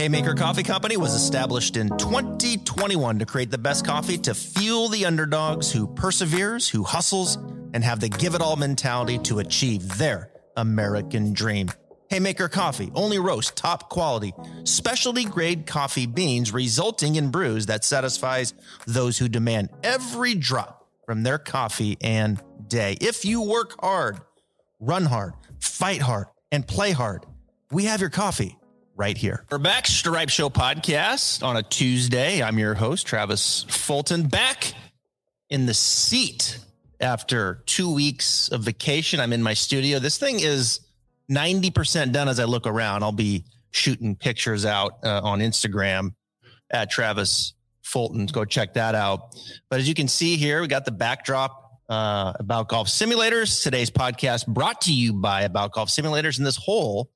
Haymaker Coffee Company was established in 2021 to create the best coffee to fuel the underdogs who perseveres, who hustles, and have the give it all mentality to achieve their American dream. Haymaker Coffee only roast top quality, specialty grade coffee beans, resulting in brews that satisfies those who demand every drop from their coffee and day. If you work hard, run hard, fight hard, and play hard, we have your coffee right here. We're back, Stripe Show podcast on a Tuesday. I'm your host, Travis Fulton, back in the seat after two weeks of vacation. I'm in my studio. This thing is 90% done as I look around. I'll be shooting pictures out uh, on Instagram at Travis Fulton. Go check that out. But as you can see here, we got the backdrop uh, about golf simulators. Today's podcast brought to you by About Golf Simulators. And this hole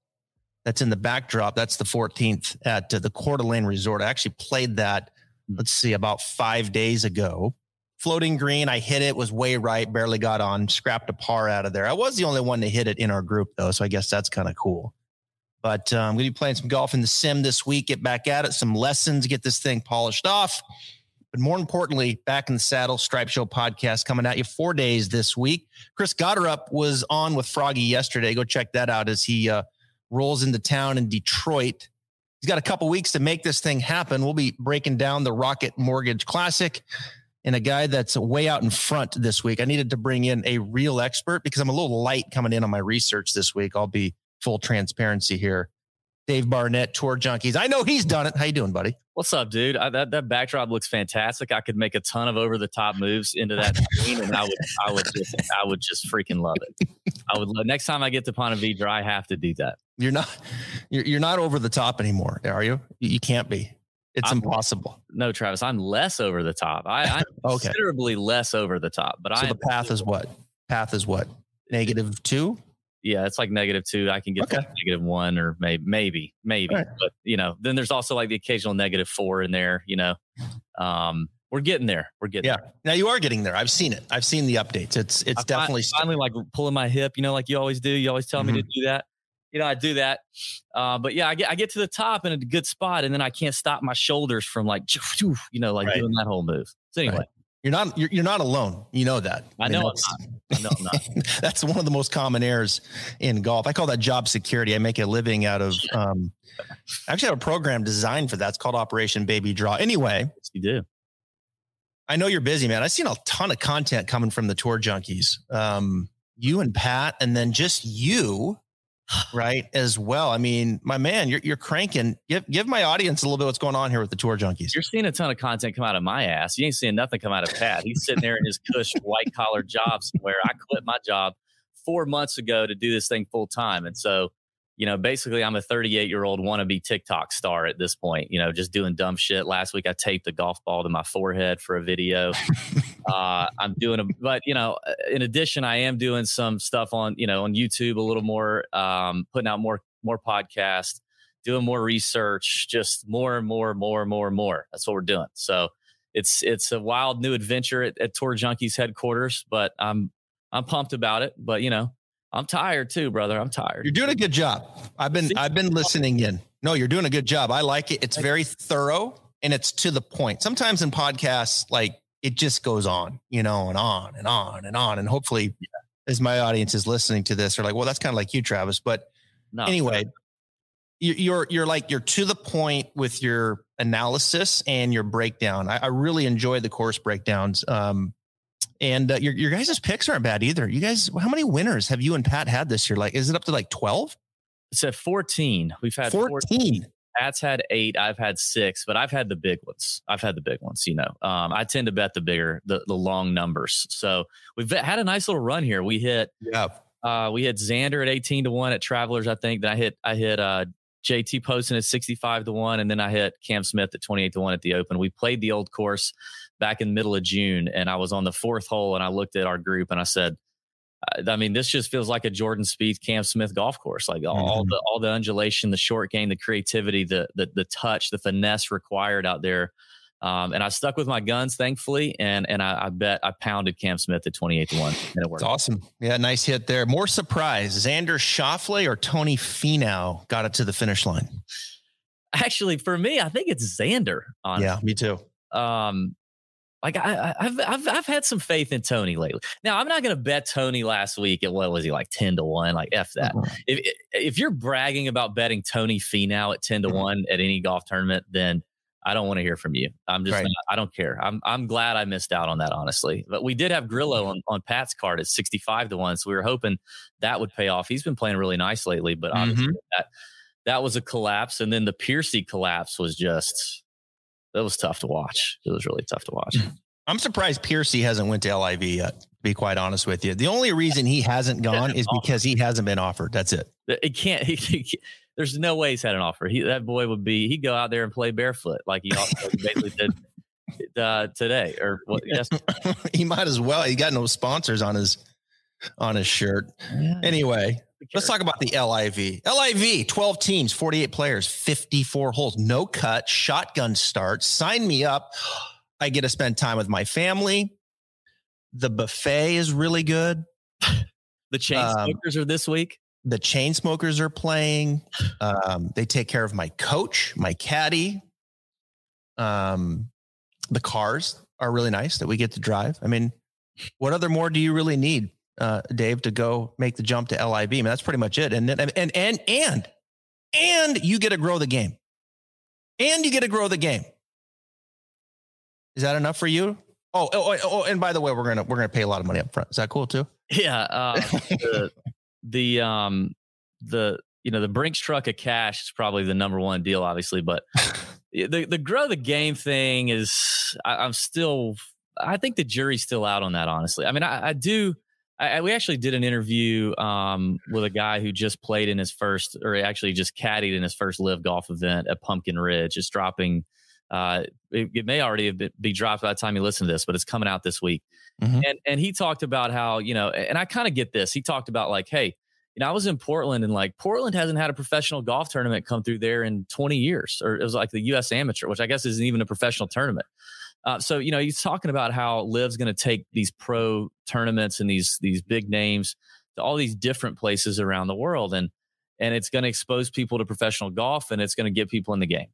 that's in the backdrop. That's the 14th at uh, the Coeur d'Alene Resort. I actually played that, let's see, about five days ago. Floating green, I hit it, was way right, barely got on, scrapped a par out of there. I was the only one to hit it in our group, though, so I guess that's kind of cool. But uh, I'm going to be playing some golf in the sim this week, get back at it, some lessons, get this thing polished off. But more importantly, back in the saddle, Stripe Show podcast coming at you four days this week. Chris Gotterup was on with Froggy yesterday. Go check that out as he uh, rolls into town in Detroit. He's got a couple weeks to make this thing happen. We'll be breaking down the Rocket Mortgage Classic and a guy that's way out in front this week. I needed to bring in a real expert because I'm a little light coming in on my research this week. I'll be full transparency here. Dave Barnett, Tour Junkies. I know he's done it. How you doing, buddy? What's up, dude? I, that that backdrop looks fantastic. I could make a ton of over the top moves into that screen, and I would I would just I would just freaking love it. I would next time I get to Ponte Vedra, I have to do that. You're not you're, you're not over the top anymore, are you? You can't be. It's I'm, impossible. No, Travis, I'm less over the top. I, I'm okay. considerably less over the top. But so I the path is what? Path is what? Negative two? Yeah, it's like negative two. I can get okay. negative one or maybe maybe maybe. Right. But you know, then there's also like the occasional negative four in there. You know, um, we're getting there. We're getting yeah. There. Now you are getting there. I've seen it. I've seen the updates. It's it's I definitely finally like pulling my hip. You know, like you always do. You always tell mm-hmm. me to do that you know, I do that. Uh, but yeah, I get I get to the top in a good spot, and then I can't stop my shoulders from like, you know, like right. doing that whole move. So anyway. Right. You're not you're, you're not alone. You know that. I, I know I'm not. No, I'm not. that's one of the most common errors in golf. I call that job security. I make a living out of um I actually have a program designed for that. It's called Operation Baby Draw. Anyway, yes, you do. I know you're busy, man. I've seen a ton of content coming from the tour junkies. Um, you and Pat, and then just you right as well. I mean, my man, you're you're cranking. Give give my audience a little bit what's going on here with the tour junkies. You're seeing a ton of content come out of my ass. You ain't seeing nothing come out of Pat. He's sitting there in his cush white collar job somewhere. I quit my job four months ago to do this thing full time, and so you know, basically, I'm a 38 year old wannabe TikTok star at this point. You know, just doing dumb shit. Last week, I taped a golf ball to my forehead for a video. uh, I'm doing a, but you know, in addition, I am doing some stuff on you know on YouTube a little more, um, putting out more more podcasts, doing more research, just more and more, more, and more, and more. That's what we're doing. So it's it's a wild new adventure at, at Tour Junkies headquarters, but I'm I'm pumped about it. But you know, I'm tired too, brother. I'm tired. You're doing a good job. I've been I've been listening in. No, you're doing a good job. I like it. It's very thorough and it's to the point. Sometimes in podcasts, like it just goes on, you know, and on and on and on. And hopefully, yeah. as my audience is listening to this, they're like, "Well, that's kind of like you, Travis." But no, anyway, you're you're like you're to the point with your analysis and your breakdown. I, I really enjoy the course breakdowns. Um, and uh, your your guys' picks aren't bad either. You guys, how many winners have you and Pat had this year? Like, is it up to like twelve? It's at fourteen. We've had 14. 14. Pat's had eight. I've had six, but I've had the big ones. I've had the big ones. You know, um, I tend to bet the bigger, the the long numbers. So we've had a nice little run here. We hit, yeah. Uh, we hit Xander at eighteen to one at Travelers. I think. Then I hit, I hit uh, JT Poston at sixty five to one, and then I hit Cam Smith at twenty eight to one at the Open. We played the old course back in the middle of June, and I was on the fourth hole, and I looked at our group and I said, I mean, this just feels like a Jordan Spieth, Cam Smith golf course. Like all, mm-hmm. all the all the undulation, the short game, the creativity, the the the touch, the finesse required out there. Um, and I stuck with my guns, thankfully, and and I, I bet I pounded Cam Smith at twenty eight to one, and it worked. It's awesome. Yeah, nice hit there. More surprise: Xander Schauffele or Tony Finau got it to the finish line. Actually, for me, I think it's Xander. Honestly. Yeah, me too. Um, like I, have I've I've had some faith in Tony lately. Now I'm not going to bet Tony last week at what was he like ten to one? Like f that. Mm-hmm. If if you're bragging about betting Tony Finau at ten to mm-hmm. one at any golf tournament, then I don't want to hear from you. I'm just right. not, I don't care. I'm I'm glad I missed out on that honestly. But we did have Grillo on, on Pat's card at 65 to one, so we were hoping that would pay off. He's been playing really nice lately, but obviously mm-hmm. that that was a collapse, and then the Piercy collapse was just that was tough to watch. It was really tough to watch. I'm surprised Piercy hasn't went to LIV yet. To be quite honest with you, the only reason he hasn't gone is because he hasn't been offered. That's it. It can't. He, he, there's no way he's had an offer. He, that boy would be. He'd go out there and play barefoot like he basically did uh, today. Or what? Yes, he might as well. He got no sponsors on his on his shirt. Yeah. Anyway, let's talk about the LIV. LIV, 12 teams, 48 players, 54 holes, no cut, shotgun start. Sign me up. I get to spend time with my family. The buffet is really good. the chain um, smokers um, are this week. The chain smokers are playing. Um, they take care of my coach, my caddy. Um, the cars are really nice that we get to drive. I mean, what other more do you really need, uh, Dave, to go make the jump to LIV. I mean, that's pretty much it. And then, and and and and you get to grow the game, and you get to grow the game. Is that enough for you? Oh, oh, oh, oh, and by the way, we're gonna we're gonna pay a lot of money up front. Is that cool too? Yeah. Uh, the, the um the you know the Brinks truck of cash is probably the number one deal, obviously, but the the grow the game thing is I, am still I think the jury's still out on that. Honestly, I mean I, I do. I, we actually did an interview um, with a guy who just played in his first, or actually just caddied in his first LIV golf event at Pumpkin Ridge. It's dropping uh, it, it, may already have been, be dropped by the time you listen to this, but it's coming out this week. Mm-hmm. And and he talked about how you know, and I kind of get this. He talked about like, hey, you know, I was in Portland and like Portland hasn't had a professional golf tournament come through there in 20 years, or it was like the U.S. Amateur, which I guess isn't even a professional tournament. Uh, so you know, he's talking about how LIV's going to take these pro tournaments and these these big names to all these different places around the world, and and it's going to expose people to professional golf, and it's going to get people in the game.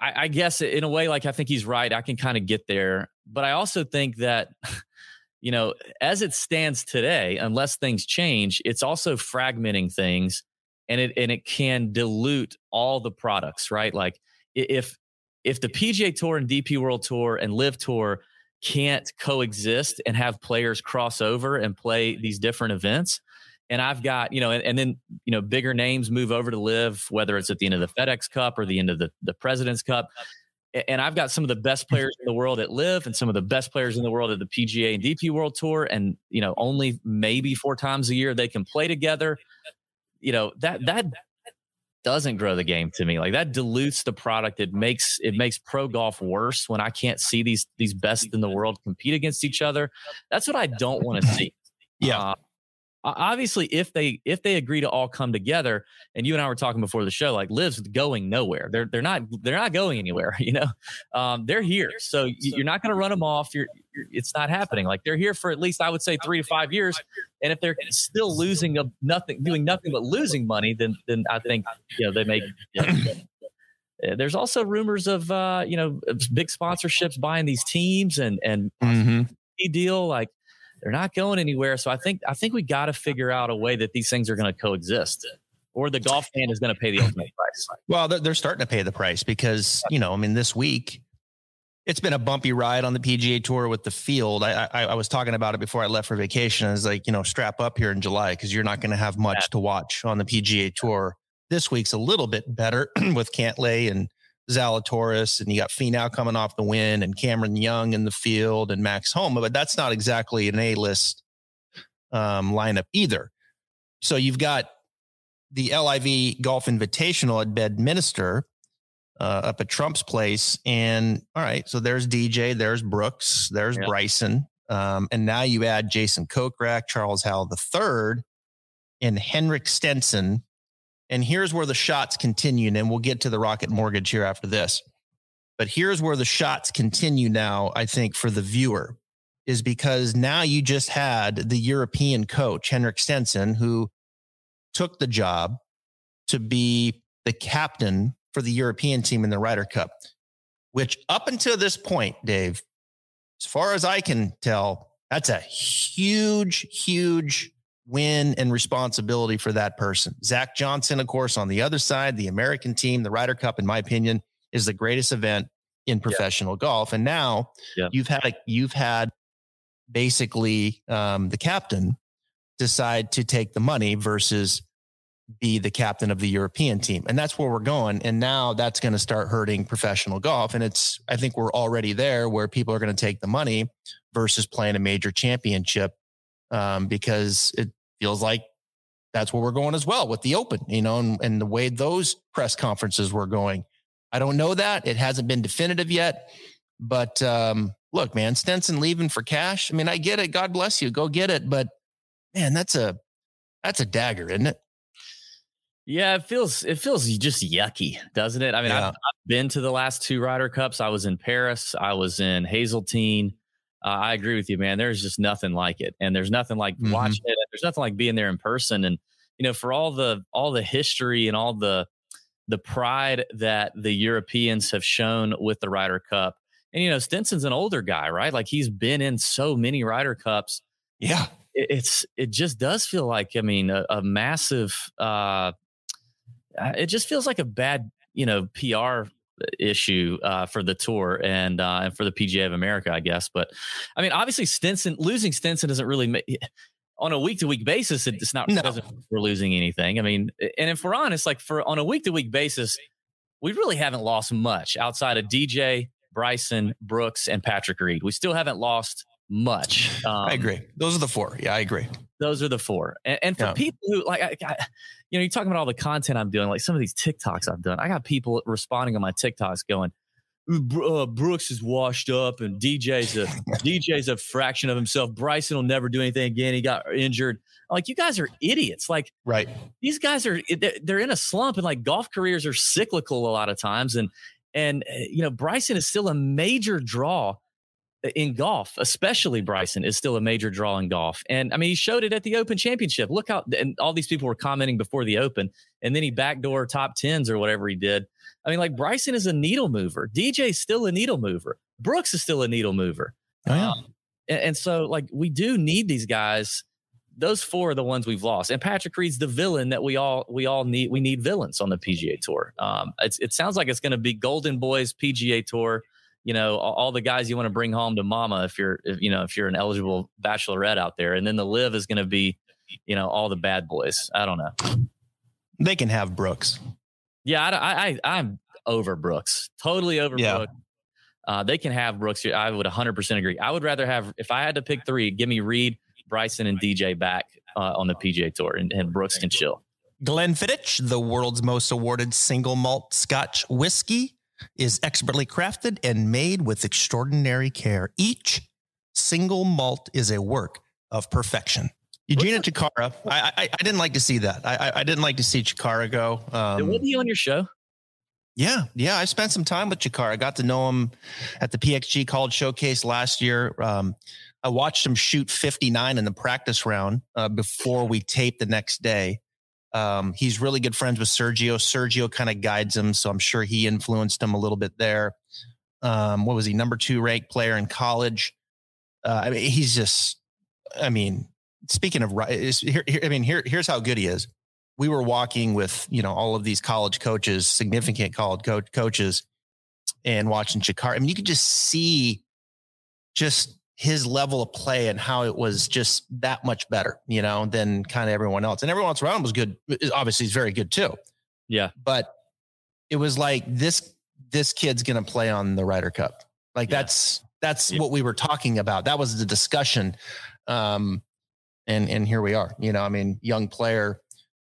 I, I guess in a way, like I think he's right. I can kind of get there, but I also think that, you know, as it stands today, unless things change, it's also fragmenting things, and it and it can dilute all the products, right? Like if if the PGA Tour and DP World Tour and LIV Tour can't coexist and have players cross over and play these different events, and I've got, you know, and, and, then, you know, bigger names move over to LIV, whether it's at the end of the FedEx Cup or the end of the, the President's Cup. And I've got some of the best players in the world at LIV and some of the best players in the world at the PGA and DP World Tour. And, you know, only maybe four times a year they can play together. You know, that, that, doesn't grow the game to me. Like that dilutes the product. It makes it makes pro golf worse when i can't see these these best in the world compete against each other. That's what i don't want to see. Yeah. Uh, obviously if they if they agree to all come together and you and i were talking before the show like LIV's going nowhere. They're they're not they're not going anywhere you know? Um, they're here so you're not going to run them off. You're, you're, it's not happening. Like they're here for at least i would say three to five years and if they're still losing a nothing doing nothing but losing money then then i think you know they make you know, there's also rumors of uh, you know big sponsorships buying these teams and and mm-hmm. deal like they're not going anywhere. So I think I think we got to figure out a way that these things are going to coexist, or the golf fan is going to pay the ultimate price. Well, they're, they're starting to pay the price because you know, I mean, this week it's been a bumpy ride on the PGA Tour with the field. I, I, I was talking about it before I left for vacation. I was like, you know, strap up here in July because you're not going to have much to watch on the PGA Tour. This week's a little bit better with Cantlay and Zalatoris, and you got Finau coming off the win, and Cameron Young in the field, and Max Homa, but that's not exactly an A list um, lineup either. So you've got the LIV Golf Invitational at Bedminster uh, up at Trump's place, and all right, so there's DJ, there's Brooks, there's yeah. Bryson, um, and now you add Jason Kokrak, Charles Howell III, and Henrik Stenson and here's where the shots continue. And we'll get to the Rocket Mortgage here after this. But here's where the shots continue now, I think, for the viewer, is because now you just had the European coach, Henrik Stenson, who took the job to be the captain for the European team in the Ryder Cup, which up until this point, Dave, as far as I can tell, that's a huge, huge win and responsibility for that person. Zach Johnson, of course, on the other side, the American team, the Ryder Cup, in my opinion, is the greatest event in professional yeah. golf. And now yeah. you've had a, you've had basically um, the captain decide to take the money versus be the captain of the European team. And that's where we're going. And now that's going to start hurting professional golf. And it's, I think we're already there where people are going to take the money versus playing a major championship um, because it feels like that's where we're going as well with the open, you know, and, and the way those press conferences were going. I don't know that. It hasn't been definitive yet. But um, look, man, Stenson leaving for cash. I mean, I get it. God bless you. Go get it. But man, that's a that's a dagger, isn't it? Yeah, it feels it feels just yucky, doesn't it? I mean, yeah. I've, I've, been to the last two Ryder Cups. I was in Paris. I was in Hazeltine. Uh, I agree with you, man. There's just nothing like it, and there's nothing like mm-hmm. watching it. There's nothing like being there in person, and you know, for all the all the history and all the the pride that the Europeans have shown with the Ryder Cup. And you know, Stenson's an older guy, right? Like he's been in so many Ryder Cups. Yeah, it, it's it just does feel like I mean a, a massive uh, it just feels like a bad, you know, PR issue uh, for the tour and uh, and for the PGA of America, I guess. But I mean, obviously, Stenson losing Stenson doesn't really make on a week to week basis. It's not no. we're losing anything. I mean, and if we're honest, like for on a week to week basis, we really haven't lost much outside of DJ, Bryson, Brooks, and Patrick Reed. We still haven't lost much. Um, I agree. Those are the four. Yeah, I agree. Those are the four. And, and for yeah. people who like, I, I, you know, you're talking about all the content I'm doing, like some of these TikToks I've done. I got people responding on my TikToks going, uh, Brooks is washed up and DJ's a DJ's a fraction of himself. Bryson will never do anything again. He got injured. I'm like you guys are idiots. Like right, these guys are they're in a slump and like golf careers are cyclical a lot of times. And and uh, you know Bryson is still a major draw in golf, especially Bryson, is still a major draw in golf. And I mean, he showed it at the Open Championship. Look how, and all these people were commenting before the Open, and then he backdoor top tens or whatever he did. I mean, like Bryson is a needle mover. DJ's still a needle mover. Brooks is still a needle mover. Oh, yeah. Um, and, and so, like, we do need these guys. Those four are the ones we've lost. And Patrick Reed's the villain that we all we all need. We need villains on the PGA Tour. Um, it sounds like it's going to be Golden Boys PGA Tour you know all, all the guys you want to bring home to mama if you're if, you know if you're an eligible bachelorette out there and then the LIV is going to be you know all the bad boys i don't know they can have brooks yeah i i, I am over brooks totally over yeah. brooks uh, they can have brooks i would 100% agree i would rather have if i had to pick three give me reed bryson and dj back uh, on the pga tour and, and brooks can chill Glenfiddich, the world's most awarded single malt Scotch whiskey, is expertly crafted and made with extraordinary care. Each single malt is a work of perfection. Eugenio Chacarra. I, I, I didn't like to see that. I I didn't like to see Chacarra go. Um, was he on your show? Yeah, yeah. I spent some time with Chacarra. I got to know him at the PXG College Showcase last year. Um, I watched him shoot 59 in the practice round uh, before we taped the next day. Um, he's really good friends with Sergio. Sergio kind of guides him, so I'm sure he influenced him a little bit there. Um, what was he? Number two ranked player in college. Uh, I mean, he's just. I mean, speaking of here, here, I mean, here, here's how good he is. We were walking with you know all of these college coaches, significant college co- coaches, and watching Chacarra. I mean, you could just see just his level of play and how it was just that much better, you know, than kind of everyone else. And everyone else around was good. Obviously, he's very good too. Yeah. But it was like this this kid's gonna play on the Ryder Cup. Like yeah. that's that's yeah. what we were talking about. That was the discussion. Um and and here we are. You know, I mean, young player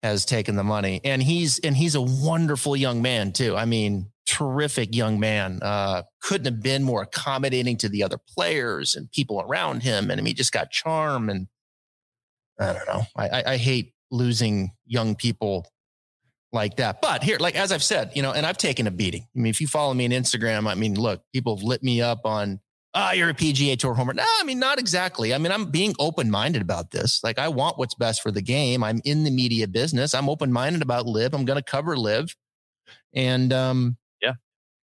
has taken the money. And he's and he's a wonderful young man too. I mean, terrific young man. Uh, couldn't have been more accommodating to the other players and people around him. And I mean, just got charm. And I don't know. I, I, I hate losing young people like that. But here, like as I've said, you know, and I've taken a beating. I mean, if you follow me on Instagram, I mean, look, people have lit me up on ah, oh, you're a PGA Tour homer. No, I mean, not exactly. I mean, I'm being open minded about this. Like, I want what's best for the game. I'm in the media business. I'm open minded about LIV. I'm going to cover LIV. And um, yeah,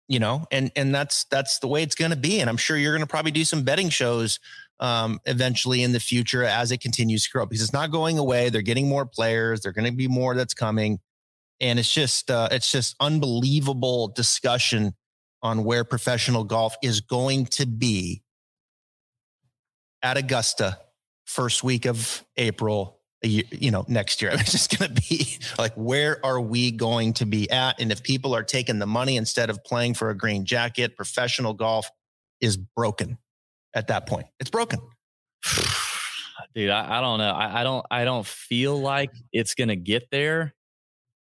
you know, and and that's that's the way it's going to be. And I'm sure you're going to probably do some betting shows um, eventually in the future as it continues to grow because it's not going away. They're getting more players. They're going to be more that's coming, and it's just uh, it's just unbelievable discussion on where professional golf is going to be at Augusta first week of April Year, you know next year it's just going to be like where are we going to be at and if people are taking the money instead of playing for a green jacket professional golf is broken at that point. It's broken. Dude, I, I don't know. I, I, don't. I don't feel like it's gonna get there.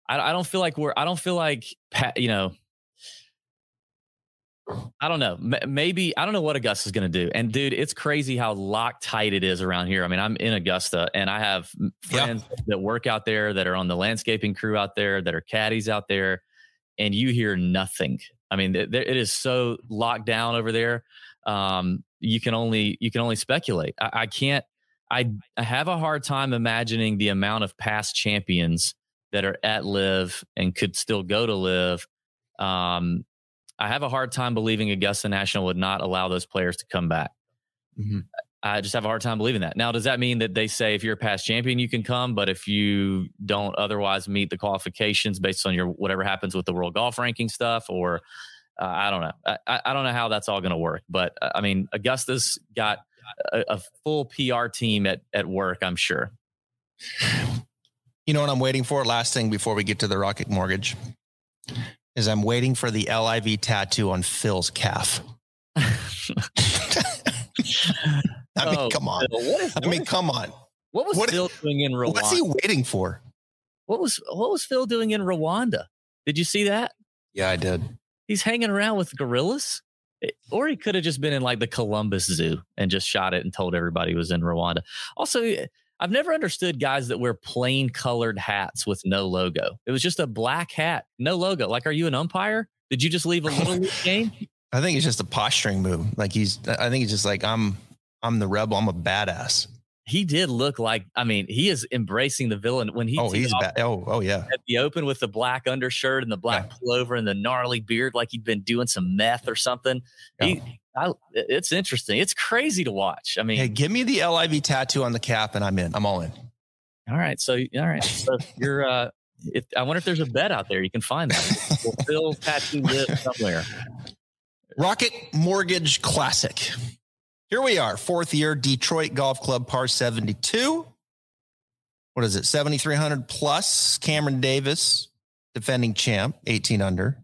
I, I don't feel like we're. I don't feel like you know. I don't know. Maybe I don't know what Augusta's going to do. And dude, it's crazy how locked tight it is around here. I mean, I'm in Augusta and I have friends yeah. that work out there that are on the landscaping crew out there that are caddies out there and you hear nothing. I mean, it, it is so locked down over there um, you can only you can only speculate. I, I can't. I, I have a hard time imagining the amount of past champions that are at LIV and could still go to LIV Um, I have a hard time believing Augusta National would not allow those players to come back. Mm-hmm. I just have a hard time believing that. Now, does that mean that they say if you're a past champion, you can come, but if you don't otherwise meet the qualifications based on your whatever happens with the world golf ranking stuff, or uh, I don't know. I, I, don't know how that's all going to work, but uh, I mean, Augusta's got a, a, full PR team at at work. I'm sure. You know what I'm waiting for? Last thing before we get to the Rocket Mortgage is I'm waiting for the LIV tattoo on Phil's calf. I mean, oh, come on. Phil, what is, I mean, come on. What was what Phil doing in Rwanda? What's he waiting for? What was what was Phil doing in Rwanda? Did you see that? Yeah, I did he's hanging around with gorillas. Eh, or he could have just been in like the Columbus Zoo and just shot it and told everybody he was in Rwanda. Also, eh, I've never understood guys that wear plain colored hats with no logo. It was just a black hat, no logo. Like, are you an umpire? Did you just leave a little game? I think it's just a posturing move. Like he's, I think he's just like I'm, I'm the rebel. I'm a badass he did look like I mean he is embracing the villain when he oh he's bad oh oh yeah at the open with the black undershirt and the black yeah. pullover and the gnarly beard like he'd been doing some meth or something. Yeah. He, I, it's interesting. It's crazy to watch. I mean, hey, give me the LIV tattoo on the cap and I'm in. I'm all in. All right, so all right, so you're. uh it, I wonder if there's a bet out there you can find that. Will Phil tattoo LIV somewhere? Rocket Mortgage Classic. Here we are, fourth year, Detroit Golf Club par 72. What is it? 7,300 plus. Cameron Davis, defending champ, 18 under.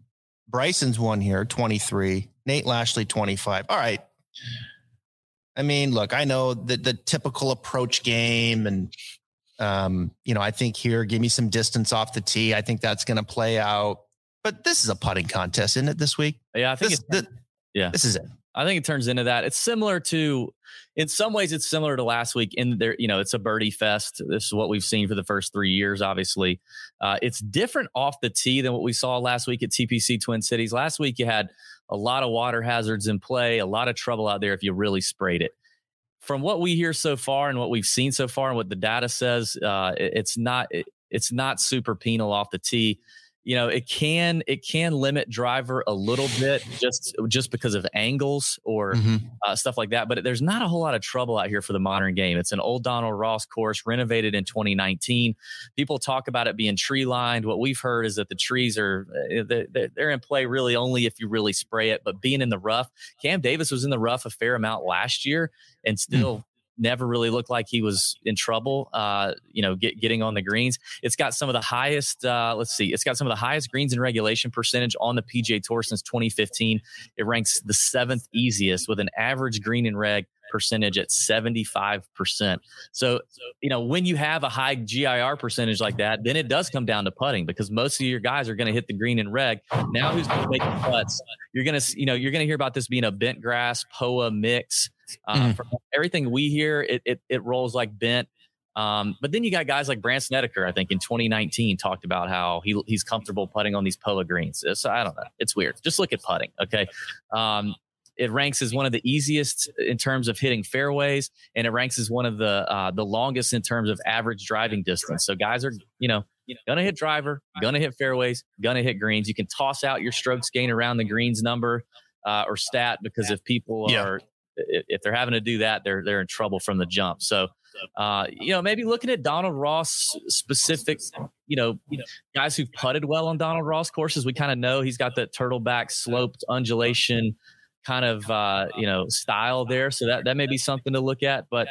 Bryson's one here, 23. Nate Lashley, 25. All right. I mean, look, I know the, the typical approach game and um, you know, I think here, give me some distance off the tee. I think that's going to play out. But this is a putting contest, isn't it? This week? Yeah, I think this, it's, yeah, this is it. I think it turns into that. It's similar to, in some ways, it's similar to last week. In there, you know, it's a birdie fest. This is what we've seen for the first three years. Obviously, uh, it's different off the tee than what we saw last week at TPC Twin Cities. Last week, you had a lot of water hazards in play, a lot of trouble out there if you really sprayed it. From what we hear so far and what we've seen so far and what the data says, uh, it, it's not it, it's not super penal off the tee you know it can it can limit driver a little bit just just because of angles or mm-hmm. uh, stuff like that but there's not a whole lot of trouble out here for the modern game it's an old donald ross course renovated in 2019 people talk about it being tree lined what we've heard is that the trees are eh, they're in play really only if you really spray it but being in the rough cam davis was in the rough a fair amount last year and hmm. still never really looked like he was in trouble. Uh, you know, get, getting on the greens. It's got some of the highest. Uh, let's see, it's got some of the highest greens in regulation percentage on the PGA Tour since 2015. It ranks the seventh easiest with an average green and reg percentage at 75%. So, you know, when you have a high GIR percentage like that, then it does come down to putting because most of your guys are going to hit the green and reg. Now who's going to make the putts? You're going to, you know, you're going to hear about this being a bent grass POA mix. Uh, mm. From everything we hear, it, it, it rolls like bent. Um, but then you got guys like Brandt Snedeker, I think in 2019 talked about how he, he's comfortable putting on these POA greens. So I don't know. It's weird. Just look at putting. Okay. Um, it ranks as one of the easiest in terms of hitting fairways, and it ranks as one of the uh, the longest in terms of average driving distance. So guys are, you know, gonna hit driver, gonna hit fairways, gonna hit greens. You can toss out your strokes gain around the greens number uh, or stat because if people Yeah. are if they're having to do that, they're they're in trouble from the jump. So, uh, you know, maybe looking at Donald Ross specific, you know, guys who've putted well on Donald Ross courses, we kind of know he's got that turtleback sloped undulation kind of uh, you know style there. So that that may be something to look at, but.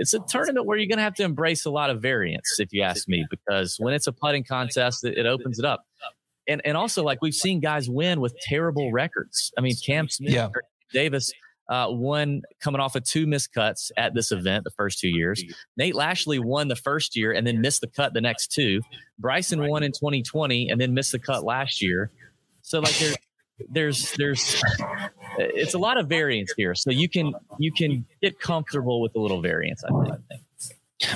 It's a tournament where you're going to have to embrace a lot of variance, if you ask me, because when it's a putting contest, it, it opens it up. And and also, like we've seen guys win with terrible records. I mean, Cam Smith, Yeah. Davis uh, won coming off of two missed cuts at this event the first two years. Nate Lashley won the first year and then missed the cut the next two. Bryson won in 2020 and then missed the cut last year. So like there's there's there's it's a lot of variance here. So you can you can get comfortable with a little variance. I think.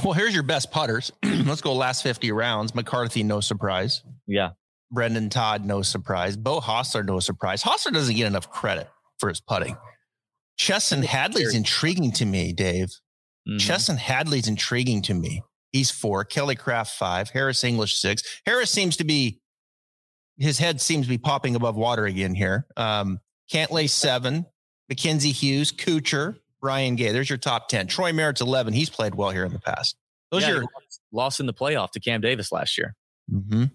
Well, here's your best putters. Let's go last 50 rounds. McCarthy, no surprise. Yeah. Brendan Todd, no surprise. Beau Hossler, no surprise. Hossler doesn't get enough credit for his putting. Chesson Hadley's intriguing to me, Dave. Mhm. Chesson Hadley's intriguing to me. He's four. Kelly Kraft five. Harris English six. Harris seems to be his head seems to be popping above water again here. Um, Cantlay seven. Mackenzie Hughes, Kuchar, Brian Gay. There's your top ten. Troy Merritt's eleven. He's played well here in the past. Those Yeah, are lost, in the playoff to Cam Davis last year. Mhm.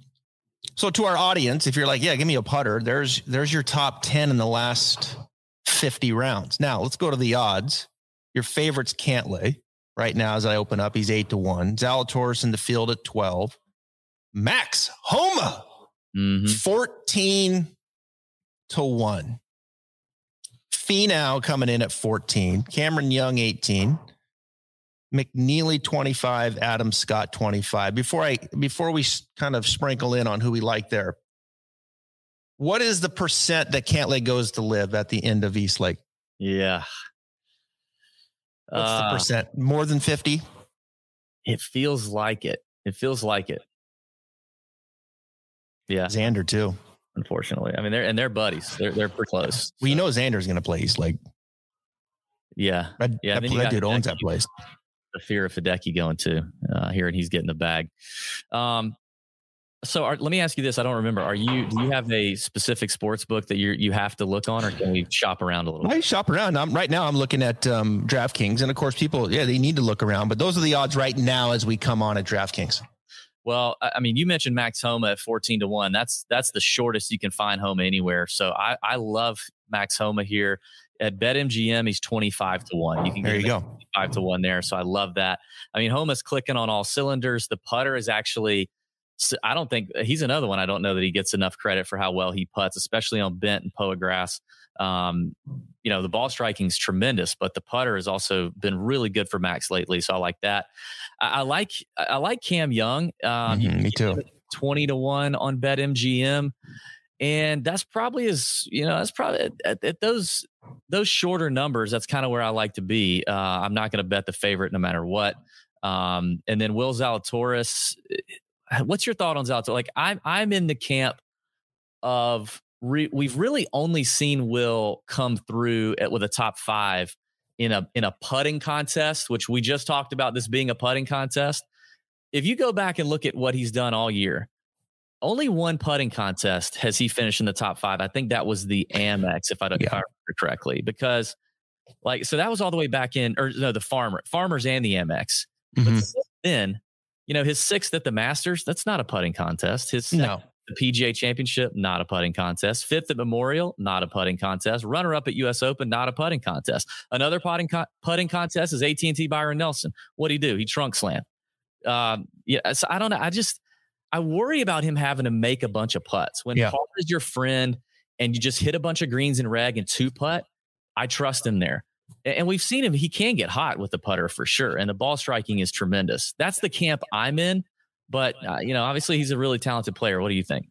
So to our audience, if you're like, yeah, give me a putter, there's there's your top 10 in the last 50 rounds. Now let's go to the odds. Your favorites Cantlay right now as I open up, he's eight to one. Zalatoris in the field at 12. Max Homa, Mhm. 14 to one. Finau coming in at 14. Cameron Young, 18. McNealy 25, Adam Scott 25. Before I before we kind of sprinkle in on who we like there, what is the percent that Cantlay goes to LIV at the end of East Lake? Yeah. What's Uh, the percent? More than 50? It feels like it. It feels like it. Yeah, Xander too. unfortunately. I mean, they're and they're buddies. They're they're pretty close. Well, you know Xander's going to play East Lake. Yeah, That, Yeah, that, that dude owns that place. the fear of Hideki going to uh, here, and he's getting the bag. Um, so are, let me ask you this: I don't remember. Are you do you have a specific sports book that you you have to look on, or can we shop around a little? Bit? I shop around. I'm right now. I'm looking at um, DraftKings, and of course, people, yeah, they need to look around. But those are the odds right now as we come on at DraftKings. Well, I I mean, you mentioned Max Homa at fourteen to one. That's that's the shortest you can find Homa anywhere. So I I love Max Homa here at BetMGM. He's twenty five to one. You can There you go. five to one there. So I love that. I mean, Homa's clicking on all cylinders. The putter is actually. I don't think he's another one. I don't know that he gets enough credit for how well he puts, especially on bent and poa grass. Um, you know, the ball striking is tremendous, but the putter has also been really good for Max lately. So I like that. I, I like I like Cam Young. Um, Mhm, me too. Twenty to one on BetMGM, and that's probably as you know that's probably at, at those those shorter numbers. That's kind of where I like to be. Uh, I'm not going to bet the favorite no matter what. Um, and then Will Zalatoris. What's your thought on Zalatoris? Like I'm I'm in the camp of re- we've really only seen Will come through at, with a top five in a in a putting contest, which we just talked about this being a putting contest. If you go back and look at what he's done all year, only one putting contest has he finished in the top five. I think that was the Amex, if I don't if I remember correctly, because like so that was all the way back in, or no, the farmer, farmers and the Amex. But Mhm. since then, you know, his sixth at the Masters, that's not a putting contest. His second No. the PGA Championship, not a putting contest. Fifth at Memorial, not a putting contest. Runner up at U.S. Open, not a putting contest. Another putting co- putting contest is AT&T Byron Nelson. What would he do? He trunk slam. Um, yeah, so I don't know. I just I worry about him having to make a bunch of putts when Yeah. par is your friend and you just hit a bunch of greens and reg and two putt. I trust him there. And we've seen him; he can get hot with the putter for sure, and the ball striking is tremendous. That's the camp I'm in. But uh, you know, obviously, he's a really talented player. What do you think?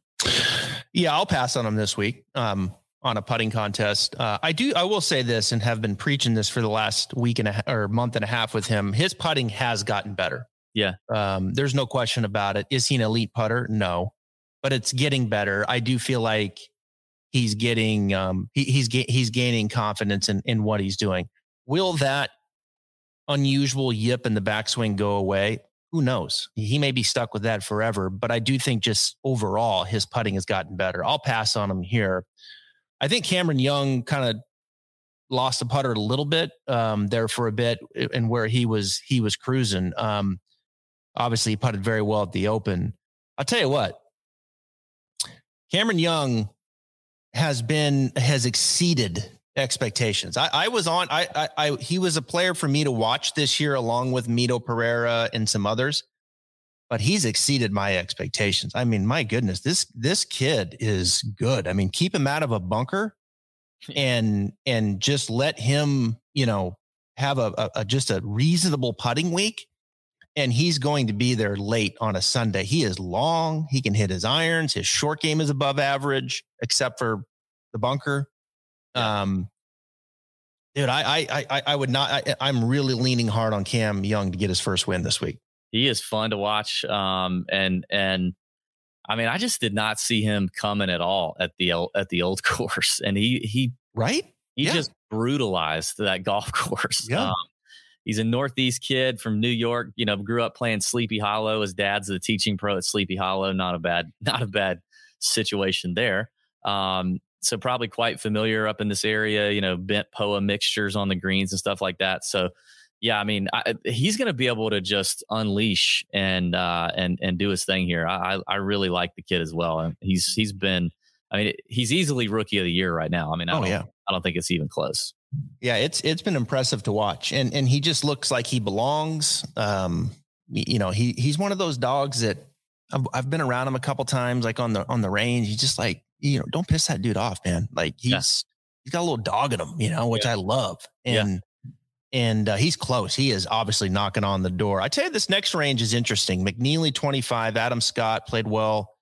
Yeah, I'll pass on him this week um, on a putting contest. Uh, I do. I will say this, and have been preaching this for the last week and a or month and a half with him. His putting has gotten better. Yeah. um, there's no question about it. Is he an elite putter? No, but it's getting better. I do feel like he's getting um, he, he's ga- he's gaining confidence in in what he's doing. Will that unusual yip in the backswing go away? who knows? He may be stuck with that forever, but I do think just overall his putting has gotten better. I'll pass on him here. I think Cameron Young kind of lost the putter a little bit um, there for a bit, and where he was he was cruising. Um, obviously, he putted very well at the Open. I'll tell you what, Cameron Young has been has exceeded expectations. I, I was on. I, I, I he was a player for me to watch this year, along with Mito Pereira and some others. But he's exceeded my expectations. I mean, my goodness, this this kid is good. I mean, keep him out of a bunker, and and just let him, you know, have a, a, a just a reasonable putting week and he's going to be there late on a Sunday. He is long. He can hit his irons. His short game is above average, except for the bunker. Um, dude, I, I, I, I would not. I, I'm really leaning hard on Cam Young to get his first win this week. He is fun to watch. Um, and and I mean, I just did not see him coming at all at the at the old course, and he he right. He yeah. just brutalized that golf course. Yeah. Um, he's a Northeast kid from New York. You know, grew up playing Sleepy Hollow. His dad's the teaching pro at Sleepy Hollow. Not a bad, not a bad situation there. Um, so probably quite familiar up in this area, you know, bent POA mixtures on the greens and stuff like that. So yeah, I mean, I, he's going to be able to just unleash and uh, and and do his thing here. I I really like the kid as well. He's he's been, I mean, he's easily rookie of the year right now. I mean, I oh yeah, I don't think it's even close. Yeah, it's it's been impressive to watch, and and he just looks like he belongs. Um, you know, he he's one of those dogs that I've, I've been around him a couple times, like on the on the range. He's just like you know, don't piss that dude off, man. Like he's yeah. he's got a little dog in him, you know, which yeah. I love. And yeah. and uh, he's close. He is obviously knocking on the door. I tell you, this next range is interesting. McNealy 25, Adam Scott played well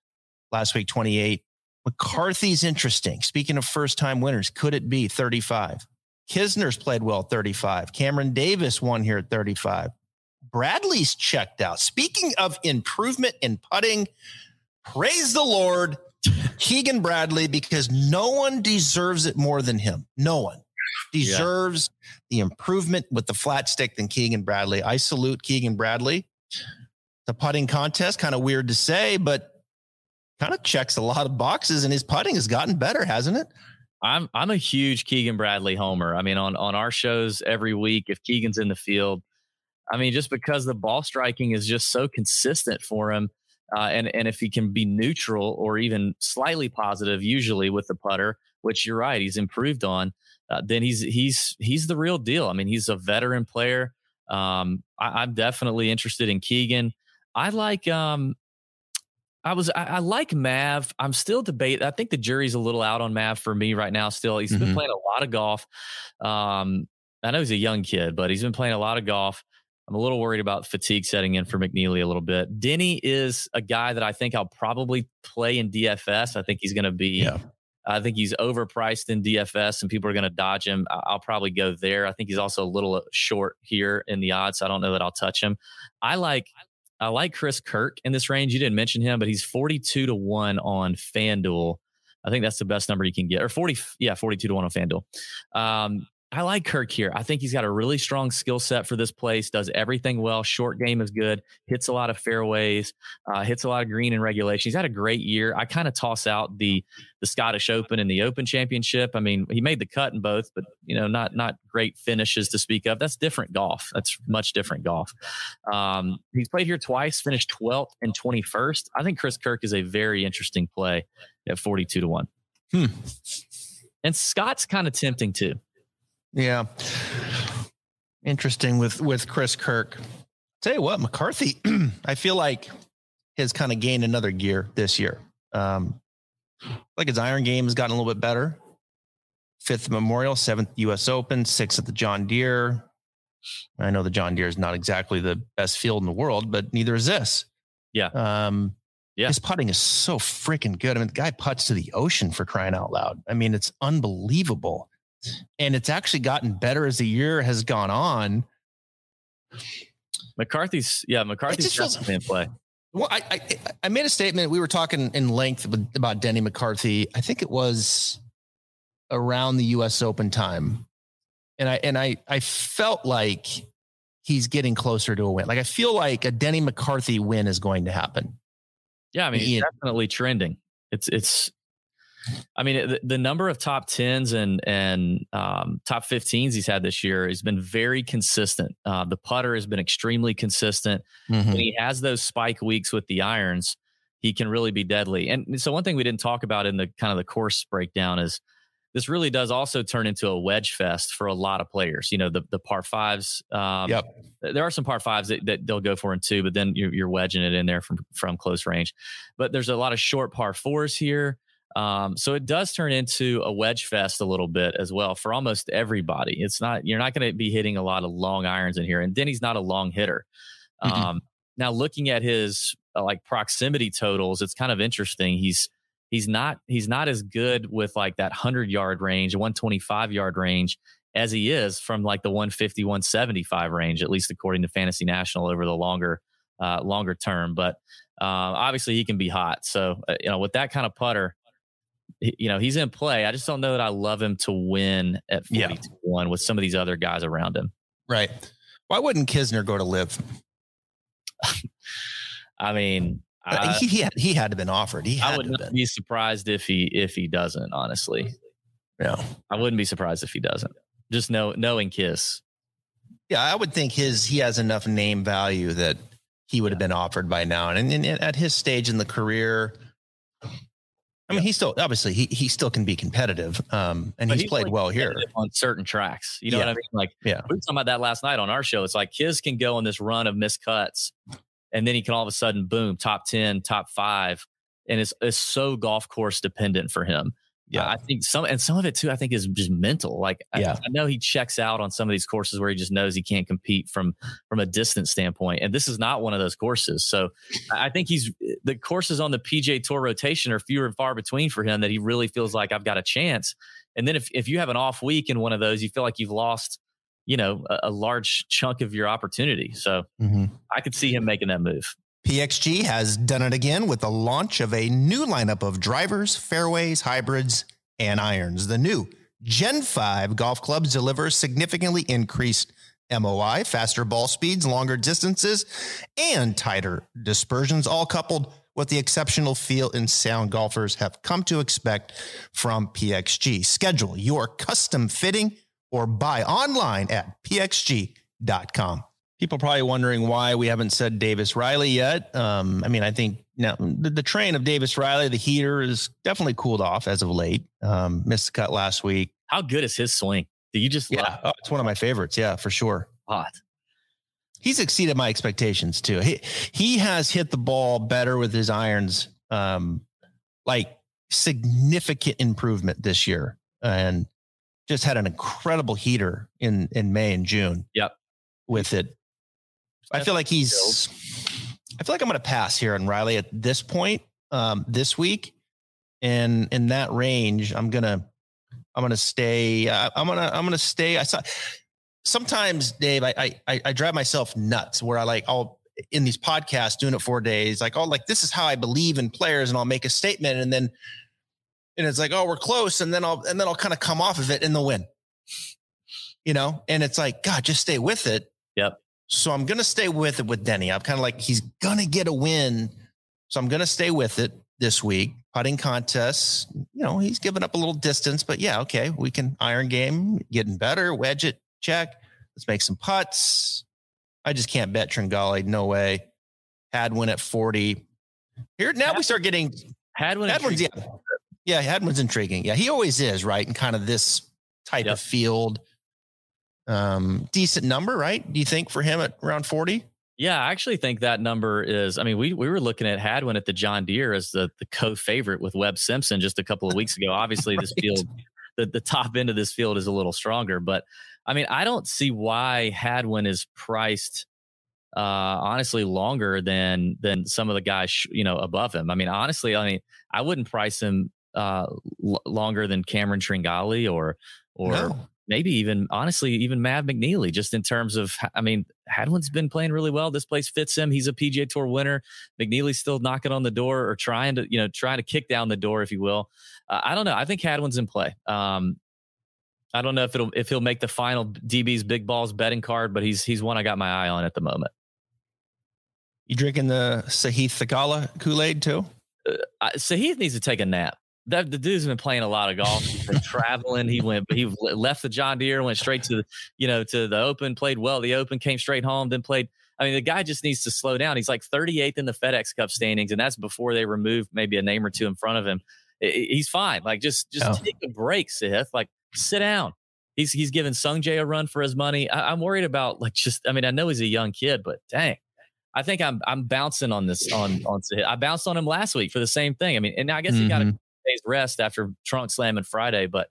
last week 28. McCarthy's interesting. Speaking of first time winners, could it be 35? Kisner's played well at 35. Cameron Davis won here at 35. Bradley's checked out. Speaking of improvement in putting, praise the Lord. Keegan Bradley because no one deserves it more than him. No one deserves yeah. the improvement with the flat stick than Keegan Bradley. I salute Keegan Bradley. The putting contest, kind of weird to say, but kind of checks a lot of boxes and his putting has gotten better, hasn't it? I'm I'm a huge Keegan Bradley homer. I mean, on on our shows every week, if Keegan's in the field, I mean, just because the ball striking is just so consistent for him, uh, and and if he can be neutral or even slightly positive, usually with the putter, which you're right, he's improved on, uh, then he's he's he's the real deal. I mean, he's a veteran player. Um, I, am definitely interested in Keegan. I like um, I was I, I, like Mav. I'm still debating. I think the jury's a little out on Mav for me right now. Still, he's mm-hmm. been playing a lot of golf. Um, I know he's a young kid, but he's been playing a lot of golf. I'm a little worried about fatigue setting in for McNealy a little bit. Denny is a guy that I think I'll probably play in DFS. I think he's going to be. Yeah. I think he's overpriced in DFS, and people are going to dodge him. I'll probably go there. I think he's also a little uh, short here in the odds. So I don't know that I'll touch him. I like I like Chris Kirk in this range. You didn't mention him, but he's 42 to 1 on FanDuel. I think that's the best number you can get, or 40, yeah, 42 to 1 on FanDuel. Um, I like Kirk here. I think he's got a really strong skill set for this place. Does everything well. Short game is good. Hits a lot of fairways. Uh, hits a lot of green in regulation. He's had a great year. I kind of toss out the the Scottish Open and the Open Championship. I mean, he made the cut in both, but you know, not not great finishes to speak of. That's different golf. That's much different golf. Um, he's played here twice. Finished 12th and 21st. I think Chris Kirk is a very interesting play at 42 to one. Hmm. And Scott's kind of tempting too. Yeah. Interesting with with Chris Kirk. Tell you what, McCarthy, I feel like has kind of gained another gear this year. Um, like his iron game has gotten a little bit better. Fifth Memorial, seventh U.S. Open, sixth at the John Deere. I know the John Deere is not exactly the best field in the world, but neither is this. Yeah. Um, yeah. His putting is so freaking good. I mean, the guy puts to the ocean for crying out loud. I mean, it's unbelievable and it's actually gotten better as the year has gone on. McCarthy's yeah, McCarthy's just feels, in play. Well, I, I, I made a statement. We were talking in length about Denny McCarthy. I think it was around the U.S. Open time, and I and I I felt like he's getting closer to a win. Like I feel like a Denny McCarthy win is going to happen. Yeah, I mean, Ian. definitely trending. It's it's. I mean, the, the number of top tens and and um, top 15s he's had this year has been very consistent. Uh, the putter has been extremely consistent. Mm-hmm. When he has those spike weeks with the irons, he can really be deadly. And so, one thing we didn't talk about in the kind of the course breakdown is this really does also turn into a wedge fest for a lot of players. You know, the the par fives. Um, yep. There are some par fives that, that they'll go for in two, but then you're, you're wedging it in there from from close range. But there's a lot of short par fours here. Um, so it does turn into a wedge fest a little bit as well for almost everybody. It's not you're not going to be hitting a lot of long irons in here, and Denny's not a long hitter. Mm-hmm. Um, now looking at his uh, like proximity totals, it's kind of interesting. He's he's not he's not as good with like that 100 yard range 125 yard range as he is from like the 150 175 range at least according to fantasy national over the longer uh, longer term but uh, obviously he can be hot so uh, you know with that kind of putter you know he's in play i just don't know that i love him to win at 41 yeah. with some of these other guys around him right why wouldn't kisner go to LIV i mean uh, he, he had he had to been offered. He I would not be surprised if he if he doesn't. Honestly, yeah, I wouldn't be surprised if he doesn't. Just know knowing Kiss. Yeah, I would think his he has enough name value that he would have been offered by now. And, and, and at his stage in the career, I mean, he still obviously he he still can be competitive, um, and he's, he's, played well here on certain tracks. You know yeah. what I mean? Like, yeah, we were talking about that last night on our show. It's like Kiz can go on this run of missed cuts and then he can all of a sudden boom top 10 top five and it's, it's so golf course dependent for him yeah i think some and some of it too i think is just mental like yeah. I, I, know he checks out on some of these courses where he just knows he can't compete from from a distance standpoint and this is not one of those courses so i think he's the courses on the PGA tour rotation are fewer and far between for him that he really feels like i've got a chance and then if, if you have an off week in one of those you feel like you've lost you know a, a large chunk of your opportunity. So mm-hmm. I could see him making that move. PXG has done it again with the launch of a new lineup of drivers, fairways, hybrids, and irons. The new Gen 5 golf clubs deliver significantly increased MOI, faster ball speeds, longer distances, and tighter dispersions, all coupled with the exceptional feel and sound golfers have come to expect from PXG. Schedule your custom fitting or buy online at pxg.com. People probably wondering why we haven't said Davis Riley yet. Um, I mean, I think now the, the, train of Davis Riley, the heater, is definitely cooled off as of late. Um, missed the cut last week. How good is his swing? Do you just yeah? Oh, it's one of my favorites. Yeah, for sure. Hot. He's exceeded my expectations too. He he has hit the ball better with his irons, um, like significant improvement this year. And just had an incredible heater in in May and June. Yep. With it. I feel like he's I feel like I'm going to pass here on Riley at this point um, this week. And in that range, I'm going to I'm going to stay I, I'm going to I'm going to stay I saw sometimes Dave I, I I drive myself nuts where I like I'll in these podcasts doing it 4 days like oh like this is how I believe in players and I'll make a statement and then and it's like, oh, we're close, and then I'll and then I'll kind of come off of it in the win. You know, and it's like, God, just stay with it. Yep. So I'm gonna stay with it with Denny. I'm kind of like he's gonna get a win, so I'm gonna stay with it this week. Putting contests, you know, he's giving up a little distance, but yeah, okay, we can iron game, getting better, wedge it, check. Let's make some putts. I just can't bet Tringale. No way. Hadwin at 40. Here now we start getting Hadwin. Hadwin's yeah. Yeah, Hadwin's intriguing. Yeah, he always is, right? In kind of this type yep. of field. Um, decent number, right? Do you think for him at around 40? Yeah, I actually think that number is. I mean, we we were looking at Hadwin at the John Deere as the the co-favorite with Webb Simpson just a couple of weeks ago. Obviously, right. this field, the the top end of this field is a little stronger, but I mean, I don't see why Hadwin is priced uh, honestly longer than than some of the guys you know above him. I mean, honestly, I mean, I wouldn't price him uh, l- longer than Cameron Tringale or or no. Maybe even honestly even Mav McNealy Just in terms of, I mean, Hadwin's been playing really well. This place fits him. He's a PGA Tour winner. McNealy's still knocking on the door or trying to you know trying to kick down the door, if you will. Uh, I don't know. I think Hadwin's in play. Um, I don't know if it'll if he'll make the final DB's big balls betting card, but he's he's one I got my eye on at the moment. You drinking the Sahith Theegala Kool Aid too? Uh, Sahith needs to take a nap. That the dude's been playing a lot of golf. He's been traveling. He went. He left the John Deere, went straight to the, you know, to the Open. Played well. The Open came straight home. Then played. I mean, the guy just needs to slow down. He's like 38th in the FedEx Cup standings, and that's before they remove maybe a name or two in front of him. He's fine. Like just just oh. take a break, Sith. Like sit down. He's he's giving Sungjae a run for his money. I, I'm worried about like just. I mean, I know he's a young kid, but dang, I think I'm I'm bouncing on this on on I bounced on him last week for the same thing. I mean, and I guess mm-hmm. he got a mm-hmm. Day's rest after trunk slamming Friday, but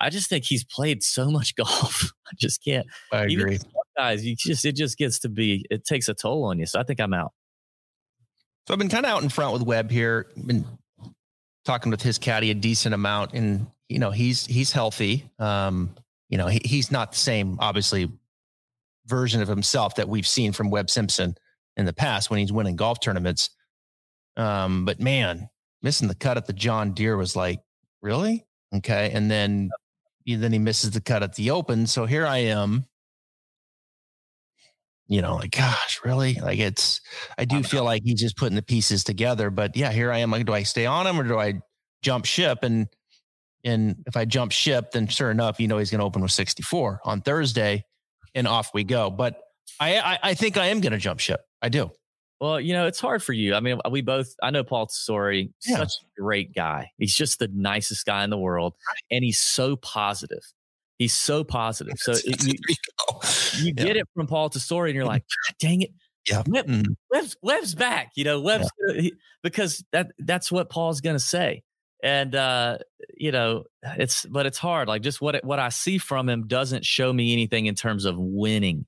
I just think he's played so much golf. I just can't. I agree. guys, you just it just gets to be it takes a toll on you. So I think I'm out. So I've been kind of out in front with Webb here. Been talking with his caddy a decent amount, and you know he's he's healthy. Um, you know he, he's not the same, obviously, version of himself that we've seen from Webb Simpson in the past when he's winning golf tournaments. Um, but man, missing the cut at the John Deere was like, really? Okay. And then, then he misses the cut at the Open. So here I am, you know, like, gosh, really? Like it's, I do feel like he's just putting the pieces together. But yeah, here I am. Like, do I stay on him or do I jump ship? And, and if I jump ship, then sure enough, you know, he's going to open with 64 on Thursday and off we go. But I, I, I think I am going to jump ship. I do. Well, you know, it's hard for you. I mean, we both, I know Paul Tesori, yeah. such a great guy. He's just the nicest guy in the world. And he's so positive. He's so positive. So it, you, you yeah. get it from Paul Tesori and you're like, dang it. Yeah. Webb, mm-hmm. Webb's, Webb's back, you know, Webb's yeah. he, because that that's what Paul's going to say. And, uh, you know, it's, but it's hard. Like just what, what I see from him doesn't show me anything in terms of winning.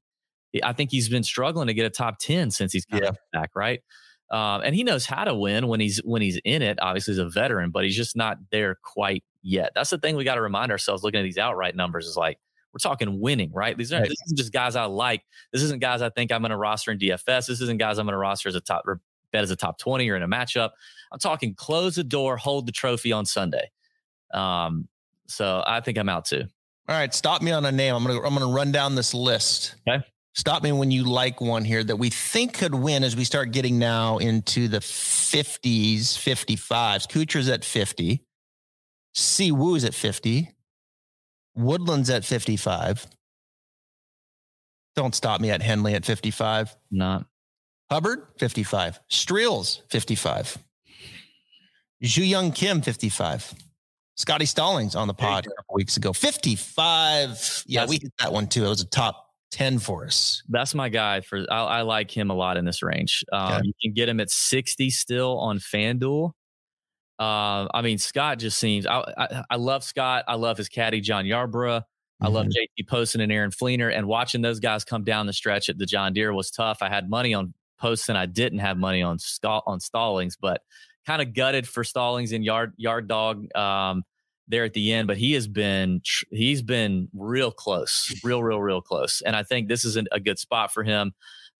I think he's been struggling to get a top 10 since he's come yeah. back, right? Um, and he knows how to win when he's when he's in it. Obviously, he's a veteran, but he's just not there quite yet. That's the thing we got to remind ourselves looking at these outright numbers is like we're talking winning, right? These are right. this isn't just guys I like. This isn't guys I think I'm going to roster in DFS. This isn't guys I'm going to roster as a top or bet as a top 20 or in a matchup. I'm talking close the door, hold the trophy on Sunday. Um, so I think I'm out too. All right, stop me on a name. I'm gonna I'm gonna run down this list. Okay. Stop me when you like one here that we think could win as we start getting now into the 50s, 55s. Kuchar's at 50. Si Woo's at 50. Woodland's at 55. Don't stop me at Henley at 55. Not. Hubbard, 55. Streels, 55. Joohyung Kim, 55. Scotty Stallings on the pod a couple weeks ago, 55. Yeah, That's, we hit that one too. It was a top 10 for us. That's my guy for I, I like him a lot in this range. Um, okay. You can get him at 60 still on FanDuel. Uh, I mean, Scott just seems I, I, I love Scott. I love his caddy, John Yarborough. I mm-hmm. love JT Poston and Aaron Flener. And watching those guys come down the stretch at the John Deere was tough. I had money on Poston. I didn't have money on Scott on Stallings, but kind of gutted for Stallings and Yard Yard Dog. Um, there at the end, but he has been he's been real close, real, real, real close. And I think this is an, a good spot for him.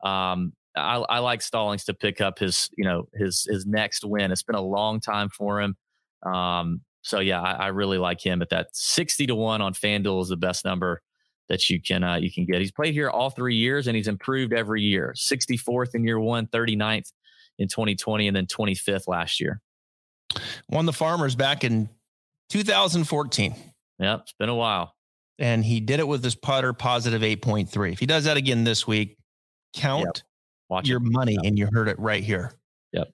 Um, I, I, like Stallings to pick up his you know his his next win. It's been a long time for him. Um, so yeah, I, I, really like him at that sixty to one on FanDuel is the best number that you can uh, you can get. He's played here all three years and he's improved every year. 64th in year one, 39th in 2020, and then 25th last year. Won the Farmers back in 2014. Yep, it's been a while. And he did it with his putter positive 8.3. If he does that again this week, count yep. Your it. money yep. and you heard it right here. Yep.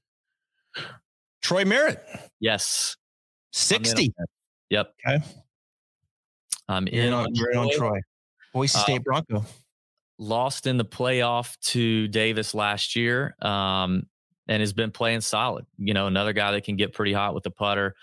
Troy Merritt. Yes. 60. Yep. Okay. I'm in, on, on, Troy. on Troy. Boise uh, State Bronco. Lost in the playoff to Davis last year. Um, and has been playing solid. You know, another guy that can get pretty hot with the putter,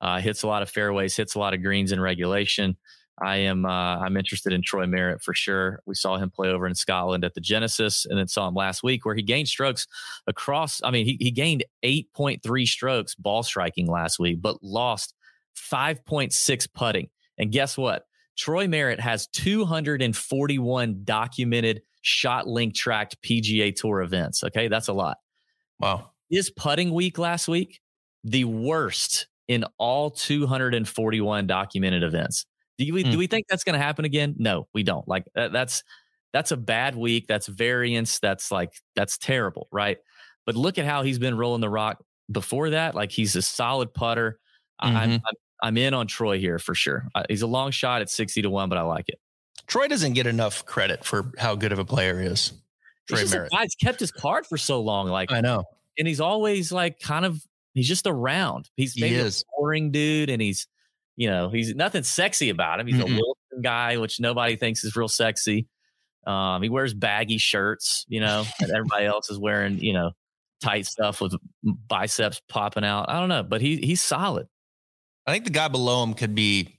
uh, hits a lot of fairways, hits a lot of greens in regulation. I am uh, I'm interested in Troy Merritt for sure. We saw him play over in Scotland at the Genesis, and then saw him last week where he gained strokes across. I mean, he he gained 8.3 strokes ball striking last week, but lost 5.6 putting. And guess what? Troy Merritt has 241 documented shot link tracked PGA Tour events. Okay, that's a lot. Wow. His putting week last week, the worst in all 241 documented events. Do we mm. do we think that's going to happen again? No, we don't. Like that, that's that's a bad week. That's variance. That's like that's terrible, right? But look at how he's been rolling the rock before that. Like he's a solid putter. Mm-hmm. I'm, I'm, I'm in on Troy here for sure. Uh, he's a long shot at sixty to one, but I like it. Troy doesn't get enough credit for how good of a player he is. Troy he's Merritt. Guy's kept his card for so long. Like I know, and he's always like kind of he's just around. He's maybe he a boring dude, and he's you know, he's nothing sexy about him. He's mm-hmm. a Wilson guy, which nobody thinks is real sexy. Um, he wears baggy shirts, you know, and everybody else is wearing, you know, tight stuff with biceps popping out. I don't know, but he he's solid. I think the guy below him could be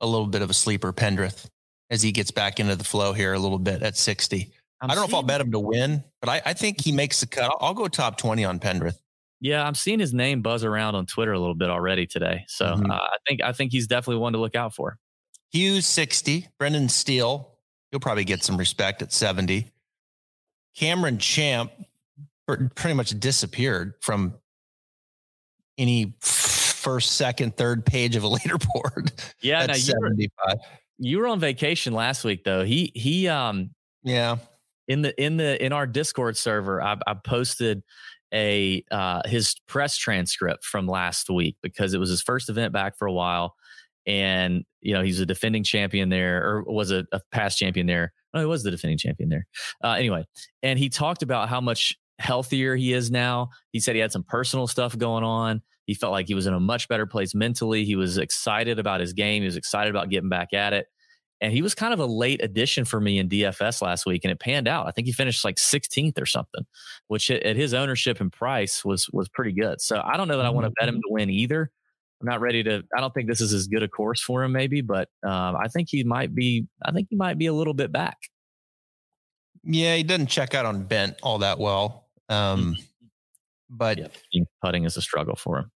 a little bit of a sleeper, Pendrith, as he gets back into the flow here a little bit at 60. I'm I do not know if I'll bet him to win, but I, I think he makes the cut. I'll, I'll, go top 20 on Pendrith. Yeah, I'm seeing his name buzz around on Twitter a little bit already today. So mm-hmm. uh, I think I think he's definitely one to look out for. Hughes 60, Brendan Steele, he'll probably get some respect at 70. Cameron Champ pretty much disappeared from any first, second, third page of a leaderboard. Yeah, now you were, you were on vacation last week though. He he um yeah in the in the in our Discord server, I, I posted a uh, his press transcript from last week because it was his first event back for a while, and you know he's a defending champion there, or was a, a past champion there. No, he was the defending champion there. Uh, anyway, and he talked about how much healthier he is now. He said he had some personal stuff going on. He felt like he was in a much better place mentally. He was excited about his game. He was excited about getting back at it. And he was kind of a late addition for me in DFS last week, and it panned out. I think he finished like 16th or something, which at his ownership and price was was pretty good. So I don't know that I want to bet him to win either. I'm not ready to. I don't think this is as good a course for him, maybe, but um, I think he might be. I think he might be a little bit back. Yeah, he doesn't check out on bent all that well. Um, mm-hmm. but yeah, putting is a struggle for him.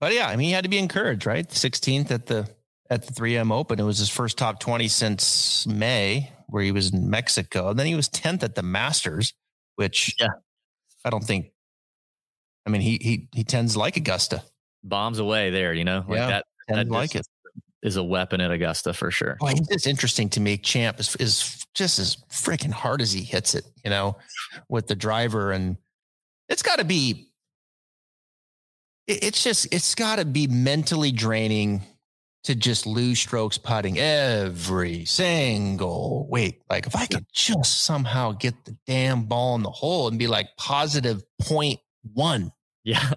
But yeah, I mean, he had to be encouraged, right? 16th at the at the 3M Open. It was his first top 20 since May, where he was in Mexico. And then he was 10th at the Masters, which yeah. I don't think. I mean, he he he tends like Augusta. Bombs away there, you know, like yeah, that. that like it is a weapon at Augusta for sure. Well, he's just interesting to me. Champ is, is just as freaking hard as he hits it, you know, with the driver, and it's got to be. It's just it's got to be mentally draining to just lose strokes putting every single week. Like if I could just somehow get the damn ball in the hole and be like positive point one. Yeah.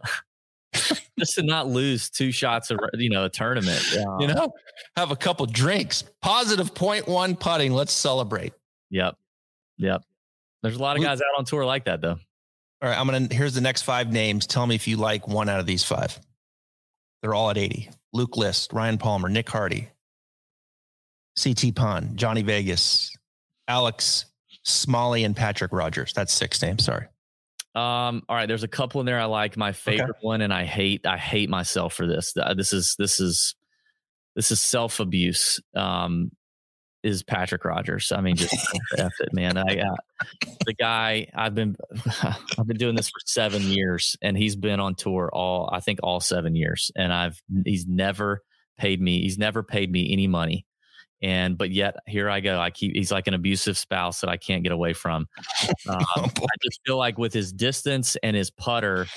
just to not lose two shots of you know a tournament. You know, have a couple drinks. Positive point one putting. Let's celebrate. Yep. Yep. There's a lot of guys out on tour like that though. All right, I'm gonna here's the next five names. Tell me if you like one out of these five. They're all at 80. Luke List, Ryan Palmer, Nick Hardy, CT Pan, Johnny Vegas, Alex Smalley, and Patrick Rodgers. That's six names. Sorry. Um, all right, there's a couple in there I like. My favorite okay. one, and I hate, I hate myself for this. This is this is this is self abuse. Um, is Patrick Rodgers. I mean, just F it, man. I uh, the guy I've been I've been doing this for seven years, and he's been on tour all I think all seven years, and I've he's never paid me. He's never paid me any money, and but yet here I go. I keep he's like an abusive spouse that I can't get away from. Um, oh, I just feel like with his distance and his putter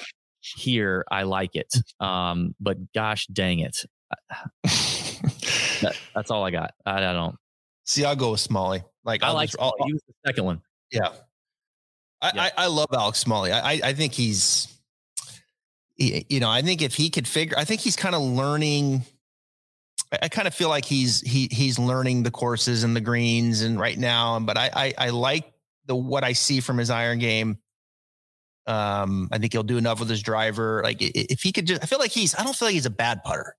here, I like it. Um, but gosh dang it. that, that's all I got. I, I don't. See, I'll go with Smalley. Like I I'll like just, I'll, He was the second one. Yeah. I, yeah. I, I, love Alex Smalley. I, I think he's, you know, I think if he could figure, I think he's kind of learning. I, I kind of feel like he's he he's learning the courses and the greens and right now. But I I, I like the what I see from his iron game. Um, I think he'll do enough with his driver. Like if he could just, I feel like he's. I don't feel like he's a bad putter.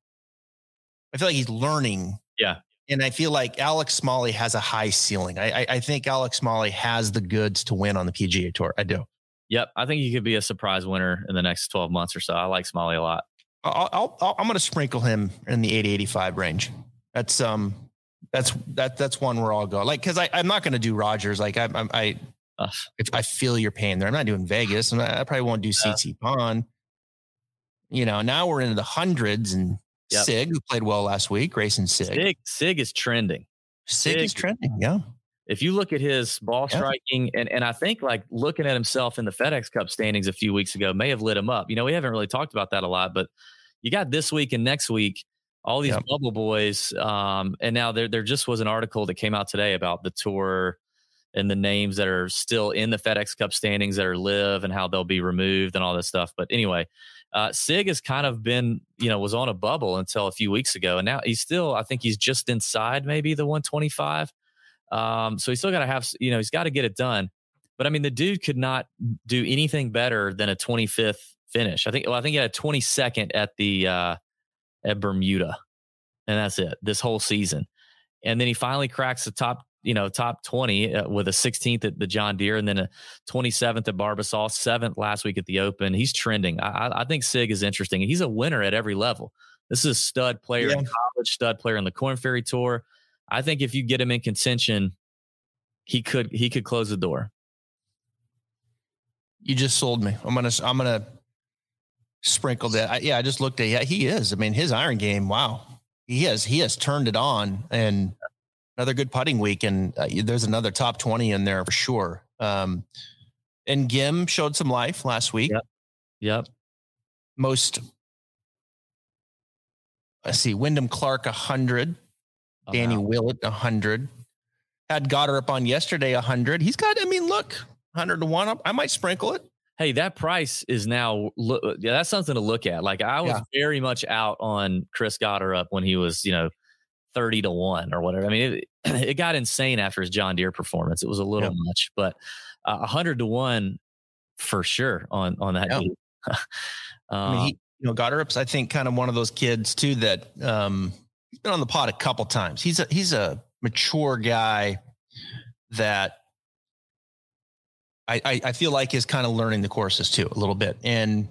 I feel like he's learning. Yeah. And I feel like Alex Smalley has a high ceiling. I, I, I think Alex Smalley has the goods to win on the PGA Tour. I do. Yep, I think he could be a surprise winner in the next 12 months or so. I like Smalley a lot. I'll, i am going to sprinkle him in the 80 85 range. That's um that's that that's one where I'll go. Like cuz I I'm not going to do Rodgers. like I I I, if I feel your pain there. I'm not doing Vegas and I, I probably won't do CT yeah. Pan. You know, now we're into the hundreds and Yep. Sigg, who played well last week, Greyson Sigg. Sigg, Sigg is trending. Sigg, Sigg is trending. Yeah. If you look at his ball striking, yeah. and, and I think like looking at himself in the FedEx Cup standings a few weeks ago may have lit him up. You know, we haven't really talked about that a lot, but you got this week and next week all these yep. bubble boys. Um, and now there there just was an article that came out today about the tour and the names that are still in the FedEx Cup standings that are live and how they'll be removed and all this stuff. But anyway, uh, Sigg has kind of been, you know, was on a bubble until a few weeks ago, and now he's still, I think he's just inside maybe the 125. Um, so he's still got to have, you know, he's got to get it done. But I mean, the dude could not do anything better than a 25th finish. I think, well, I think he had a 22nd at the uh, at Bermuda, and that's it this whole season. And then he finally cracks the top you know, top 20 uh, with a 16th at the John Deere and then a 27th at Barbasol, seventh last week at the Open. He's trending. I, I think Sigg is interesting. He's a winner at every level. This is a stud player yeah. in college, stud player on the Corn Ferry Tour. I think if you get him in contention, he could he could close the door. You just sold me. I'm gonna I'm gonna sprinkle that. I, yeah, I just looked at. Yeah, he is. I mean, his iron game. Wow, he has he has turned it on, and another good putting week, and uh, there's another top 20 in there for sure. Um, and Gim showed some life last week. Yep. Yep. Most, let's see, Wyndham Clark 100, oh, Danny wow. Willett 100. Had Gotterup on yesterday 100. He's got, I mean, look, 100 to 1 up. I might sprinkle it. Hey, that price is now, yeah, that's something to look at. Like I was yeah. very much out on Chris Gotterup when he was, you know, 30 to 1 or whatever. I mean, it, it got insane after his John Deere performance. It was a little yeah. much, but uh, 100 to 1 for sure on on that. Yeah. I mean, he, um, you know, Gotterup's, I think, kind of one of those kids too that um, he's been on the pod a couple times. He's a he's a mature guy that I, I, I feel like is kind of learning the courses too a little bit. And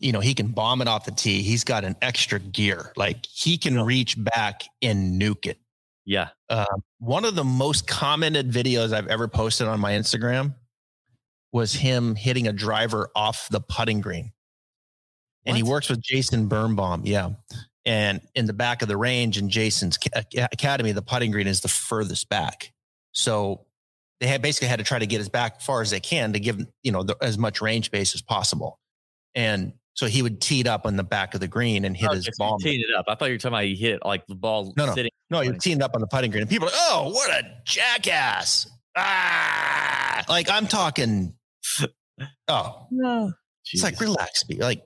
you know, he can bomb it off the tee. He's got an extra gear. Like he can reach back and nuke it. Yeah. Uh, one of the most commented videos I've ever posted on my Instagram was him hitting a driver off the putting green. And what? he works with Jason Birnbaum. Yeah. And in the back of the range in Jason's academy, the putting green is the furthest back. So they had basically had to try to get as back far as they can to give, you know, the, as much range space as possible. And so he would tee it up on the back of the green and hit oh, his ball. Teed it up. I thought you were talking about he hit like the ball no, no, sitting. No, he teed it up on the putting green. And people are like, oh, what a jackass. Ah, like I'm talking. Oh, no. It's like relax, be like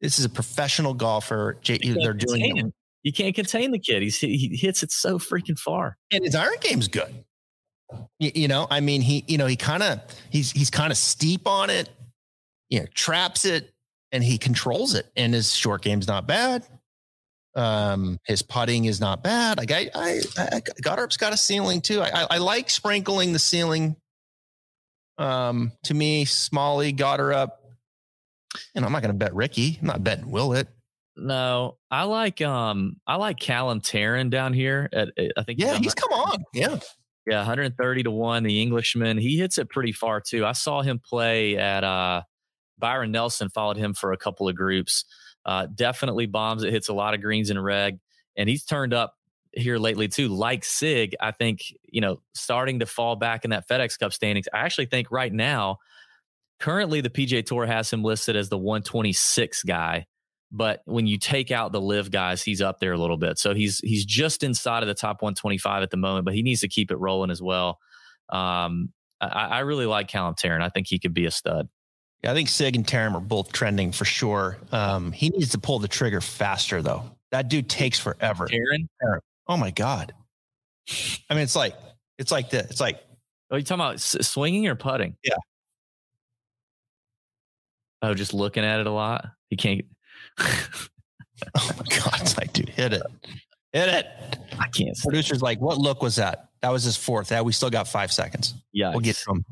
this is a professional golfer. They're doing. Him. You can't contain the kid. He's he hits it so freaking far, and his iron game's good. You, you know, I mean, he you know he kind of he's he's kind of steep on it. You know, traps it and he controls it. And his short game's not bad. Um, his putting is not bad. Like I, I, I Goddard's got a ceiling too. I, I, I like sprinkling the ceiling. Um, to me, Smalley, Gotterup. And I'm not going to bet Ricky. I'm not betting Willett. No, I like um, I like Callum Tarren down here. At, I think yeah, he's come on. Yeah, yeah, 130 to one. The Englishman, he hits it pretty far too. I saw him play at uh Byron Nelson followed him for a couple of groups. Uh, definitely bombs. It hits a lot of greens and reg, and he's turned up here lately too. Like Sigg, I think you know starting to fall back in that FedEx Cup standings. I actually think right now, currently the PGA Tour has him listed as the 126 guy. But when you take out the live guys, he's up there a little bit. So he's he's just inside of the top 125 at the moment, but he needs to keep it rolling as well. Um, I, I really like Callum Tarren. I think he could be a stud. Yeah, I think Sigg and Tarren are both trending for sure. Um, he needs to pull the trigger faster though. That dude takes forever. Tarren? Oh my god. I mean, it's like it's like this. It's like. Oh, you talking about swinging or putting? Yeah. Oh, just looking at it a lot. He can't. oh my god! It's like, dude, hit it, hit it. I can't. Producer's like, what look was that? That was his fourth. That we still got five seconds. Yeah, we'll get to him.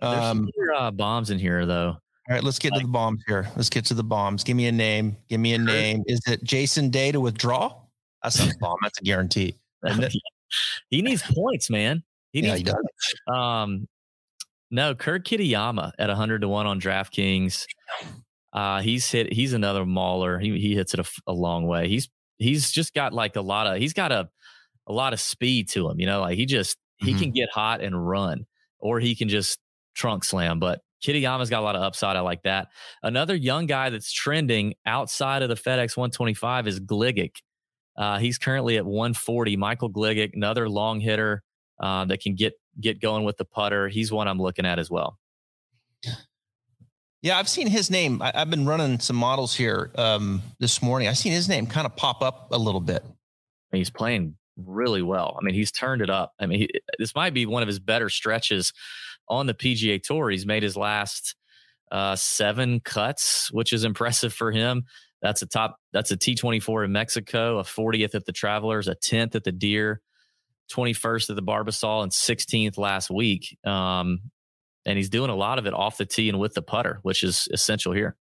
Um, There's uh, bombs in here though. All right, let's get like, to the bombs here. Let's get to the bombs. Give me a name. Give me a name. Is it Jason Day to withdraw? That's a bomb. That's a guarantee. he needs points, man. He needs yeah, he points. Um, no, Kurt Kitayama at 100 to 1 on DraftKings. Uh, he's hit. He's another mauler. He he hits it a, a, long way. He's he's just got like a lot of. He's got a a lot of speed to him. You know, like he just he mm-hmm. can get hot and run, or he can just trunk slam. But Kitayama's got a lot of upside. I like that. Another young guy that's trending outside of the FedEx 125 is Gligic. Uh, he's currently at 140. Michael Gligic, another long hitter uh, that can get get going with the putter. He's one I'm looking at as well. Yeah, I've seen his name. I, have been running some models here um, this morning. I've seen his name kind of pop up a little bit. He's playing really well. I mean, he's turned it up. I mean, he, this might be one of his better stretches on the PGA Tour. He's made his last uh, seven cuts, which is impressive for him. That's a top. That's a T24 in Mexico, a 40th at the Travelers, a 10th at the Deer, 21st at the Barbasol, and 16th last week. Um, and he's doing a lot of it off the tee and with the putter, which is essential here.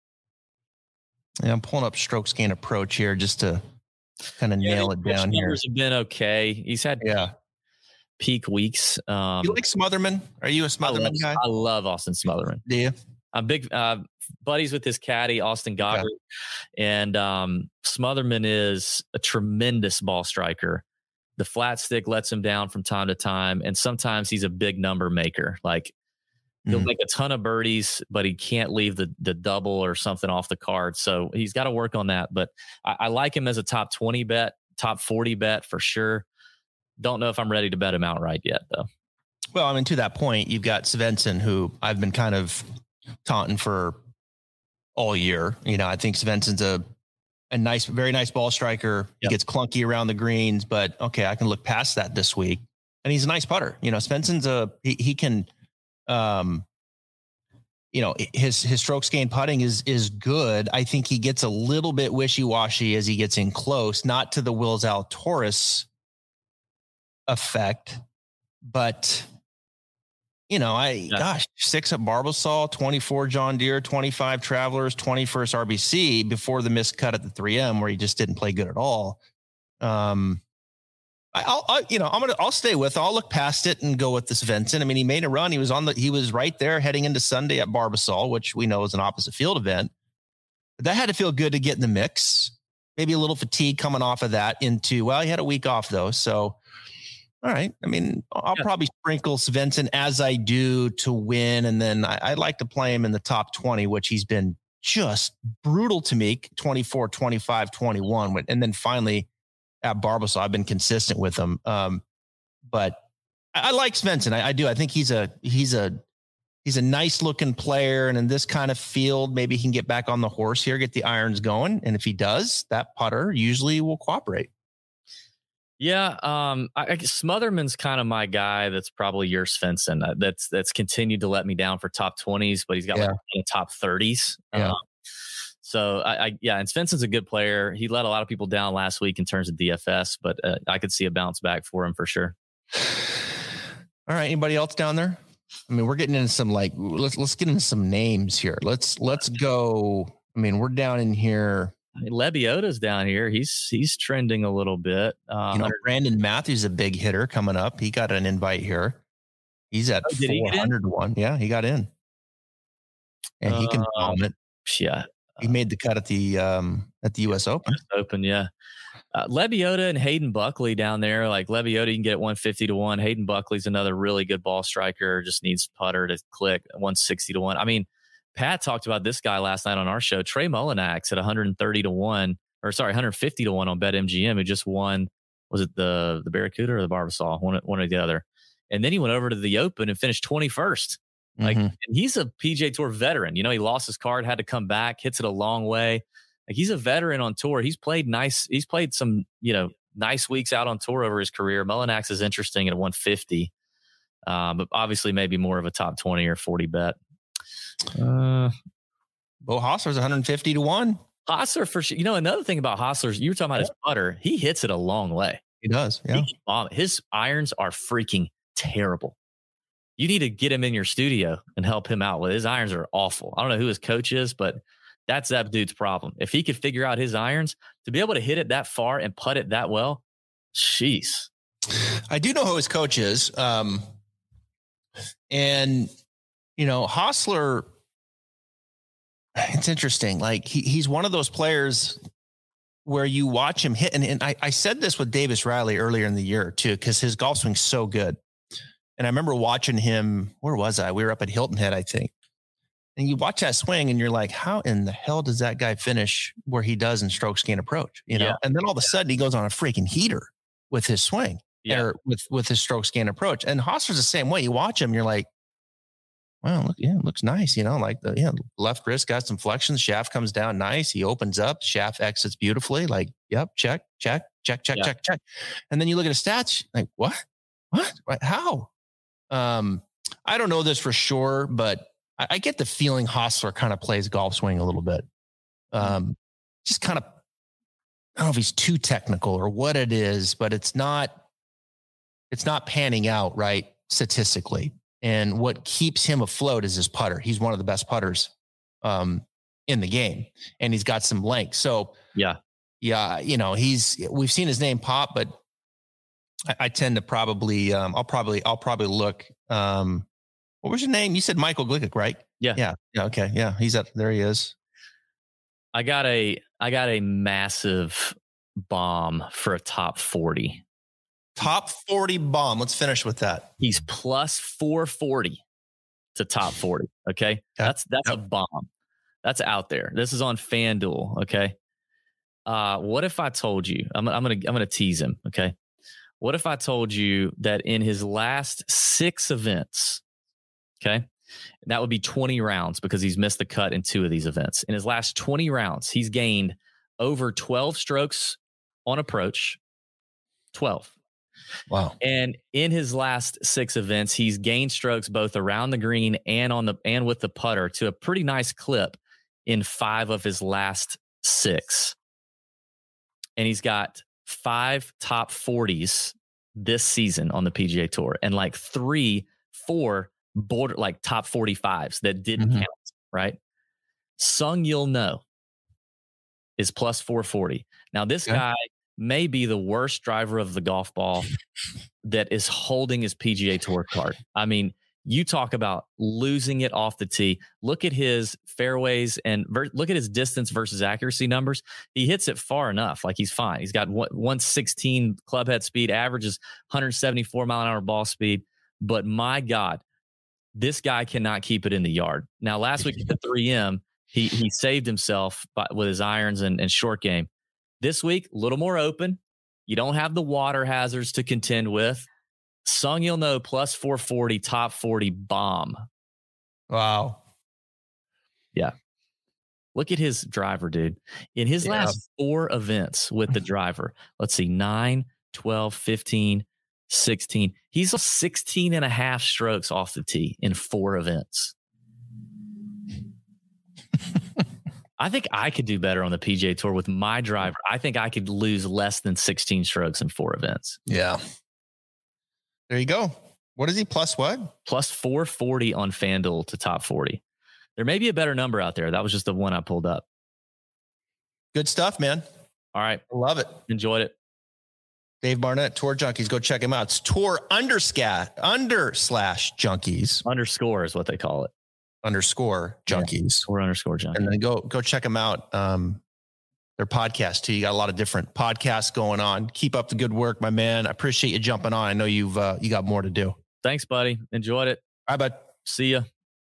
Yeah, I'm pulling up strokes gain approach here just to kind of yeah, nail it down here. Have been okay. He's had yeah peak weeks. Um, you like Smotherman? Are you a Smotherman I love, guy? I love Austin Smotherman. Do you? I'm big uh, buddies with his caddy Austin Goggard, and um, Smotherman is a tremendous ball striker. The flat stick lets him down from time to time, and sometimes he's a big number maker. Like he'll mm. make a ton of birdies, but he can't leave the the double or something off the card. So he's got to work on that. But I, I like him as a top twenty bet, top forty bet for sure. Don't know if I'm ready to bet him outright yet, though. Well, I mean, to that point, you've got Svensson, who I've been kind of taunting for all year. You know, I think Svensson's a a nice, very nice ball striker. Yep. He gets clunky around the greens, but okay, I can look past that this week. And he's a nice putter. You know, Svensson's a he, he can um you know his his strokes gain putting is is good. I think he gets a little bit wishy washy as he gets in close, not to the Wills Al Zalatoris effect, but you know, I yeah. gosh, six at Barbasol, 24 John Deere, 25 Travelers, 21st RBC before the missed cut at the 3M where he just didn't play good at all. Um, I'll, i you know, I'm gonna, I'll stay with. I'll look past it and go with this Vincent. I mean, he made a run. He was on the, he was right there heading into Sunday at Barbasol, which we know is an opposite field event. But that had to feel good to get in the mix. Maybe a little fatigue coming off of that into. Well, he had a week off though, so all right. I mean, I'll yeah. probably sprinkle Svensson as I do to win. And then I, I like to play him in the top 20, which he's been just brutal to me 24, 25, 21. And then finally at Barbasol, I've been consistent with him. Um, but I, I like Svensson. I, I, do. I think he's a, he's a, he's a nice looking player. And in this kind of field, maybe he can get back on the horse here, get the irons going. And if he does, that putter usually will cooperate. Yeah, um, I, I Smotherman's kind of my guy. That's probably your Svensson. Uh, that's that's continued to let me down for top twenties, but he's got yeah. like top thirties. Yeah. Um, so I, I, yeah, and Svensson's a good player. He let a lot of people down last week in terms of DFS, but uh, I could see a bounce back for him for sure. All right, anybody else down there? I mean, we're getting into some like let's let's get into some names here. Let's let's go. I mean, we're down in here. Lebiota's down here. He's he's trending a little bit. Uh, you know, Brandon Matthews, a big hitter coming up. He got an invite here. He's at oh, 401. Yeah, he got in. And he can bomb it. Yeah. He made the cut at the um at the US Open. Open, yeah. Uh, Lebiota and Hayden Buckley down there. Like Lebiota, you can get 150 to 1. Hayden Buckley's another really good ball striker, just needs putter to click 160 to 1. I mean, Pat talked about this guy last night on our show, Trey Mullinax at 130 to 1, or sorry, 150 to 1 on BetMGM, who just won, was it the the Barracuda or the Barbasol? One, one or the other. And then he went over to the Open and finished 21st. Like, mm-hmm. he's a PGA Tour veteran. You know, he lost his card, had to come back, hits it a long way. Like, he's a veteran on tour. He's played nice, he's played some, you know, nice weeks out on tour over his career. Mullinax is interesting at 150. Um, but obviously maybe more of a top 20 or 40 bet. Uh, Beau Hossler's 150 to 1. Hossler for sure. You know, another thing about Hossler's, you were talking about yeah. his putter. He hits it a long way. He does. Yeah. He, his irons are freaking terrible. You need to get him in your studio and help him out with his irons are awful. I don't know who his coach is, but that's that dude's problem. If he could figure out his irons to be able to hit it that far and putt it that well, jeez. I do know who his coach is. Um, and you know, Hossler It's interesting. Like he, he's one of those players where you watch him hit. And, and I, I said this with Davis Riley earlier in the year too, because his golf swing's so good. And I remember watching him. Where was I? We were up at Hilton Head, I think. And you watch that swing, and you're like, "How in the hell does that guy finish where he does in strokes gained approach?" You know. Yeah. And then all of a sudden, he goes on a freaking heater with his swing, Yeah. or with with his strokes gained approach. And Hossler's the same way. You watch him, you're like, "Wow, look, yeah, it looks nice." You know, like the yeah, left wrist got some flexion, shaft comes down nice. He opens up, shaft exits beautifully. Like, yep, check, check, check, check, Yeah. check, check. And then you look at his stats, like, what, what, what? how? Um, I don't know this for sure, but I, I get the feeling Hossler kind of plays golf swing a little bit. Um, just kind of, I don't know if he's too technical or what it is, but it's not, it's not panning out right statistically. And what keeps him afloat is his putter. He's one of the best putters um, in the game, and he's got some length. So Yeah. yeah, you know, he's we've seen his name pop, but I, I tend to probably um, I'll probably I'll probably look. Um, what was your name? You said Michael Glick, right? Yeah. yeah, yeah. Okay, yeah, he's up there. He is. I got a I got a massive bomb for a top 40. Top forty bomb. Let's finish with that. He's plus 440 to top 40. Okay. That's that's a bomb. That's out there. This is on FanDuel. Okay. Uh, what if I told you? I'm, I'm gonna I'm gonna tease him. Okay. What if I told you that in his last six events, okay, that would be 20 rounds because he's missed the cut in two of these events. In his last 20 rounds, he's gained over 12 strokes on approach. 12. Wow. And in his last six events, he's gained strokes both around the green and on the and with the putter to a pretty nice clip in five of his last six. And he's got five top 40s this season on the PGA Tour and like three, four border like top 45s that didn't Mhm. count, right? Seung-Yul Noh is plus 440. Now, this Okay. guy may be the worst driver of the golf ball that is holding his PGA Tour card. I mean, you talk about losing it off the tee. Look at his fairways and ver- look at his distance versus accuracy numbers. He hits it far enough, like he's fine. He's got one- 116 club head speed, averages 174 mile an hour ball speed. But my God, this guy cannot keep it in the yard. Now, last week at the 3M, he he saved himself by, with his irons and, and short game. This week, a little more open. You don't have the water hazards to contend with. Seung-Yul Noh plus 440, top 40 bomb. Wow. Yeah. Look at his driver, dude. In his Yeah. last four events with the driver, let's see, 9, 12, 15, 16. He's 16 and a half strokes off the tee in four events. I think I could do better on the PGA Tour with my driver. I think I could lose less than 16 strokes in four events. Yeah. There you go. What is he? Plus what? Plus 440 on FanDuel to top 40. There may be a better number out there. That was just the one I pulled up. Good stuff, man. All right. I love it. Enjoyed it. Dave Barnett, Tour Junkies. Go check him out. It's Tour underscat under slash junkies Underscore is what they call it. Underscore junkies. Or underscore junk. And then go go check them out. Um, their podcast too. You got a lot of different podcasts going on. Keep up the good work, my man. I appreciate you jumping on. I know you've uh, you got more to do. Thanks, buddy. Enjoyed it. right, bud. See ya.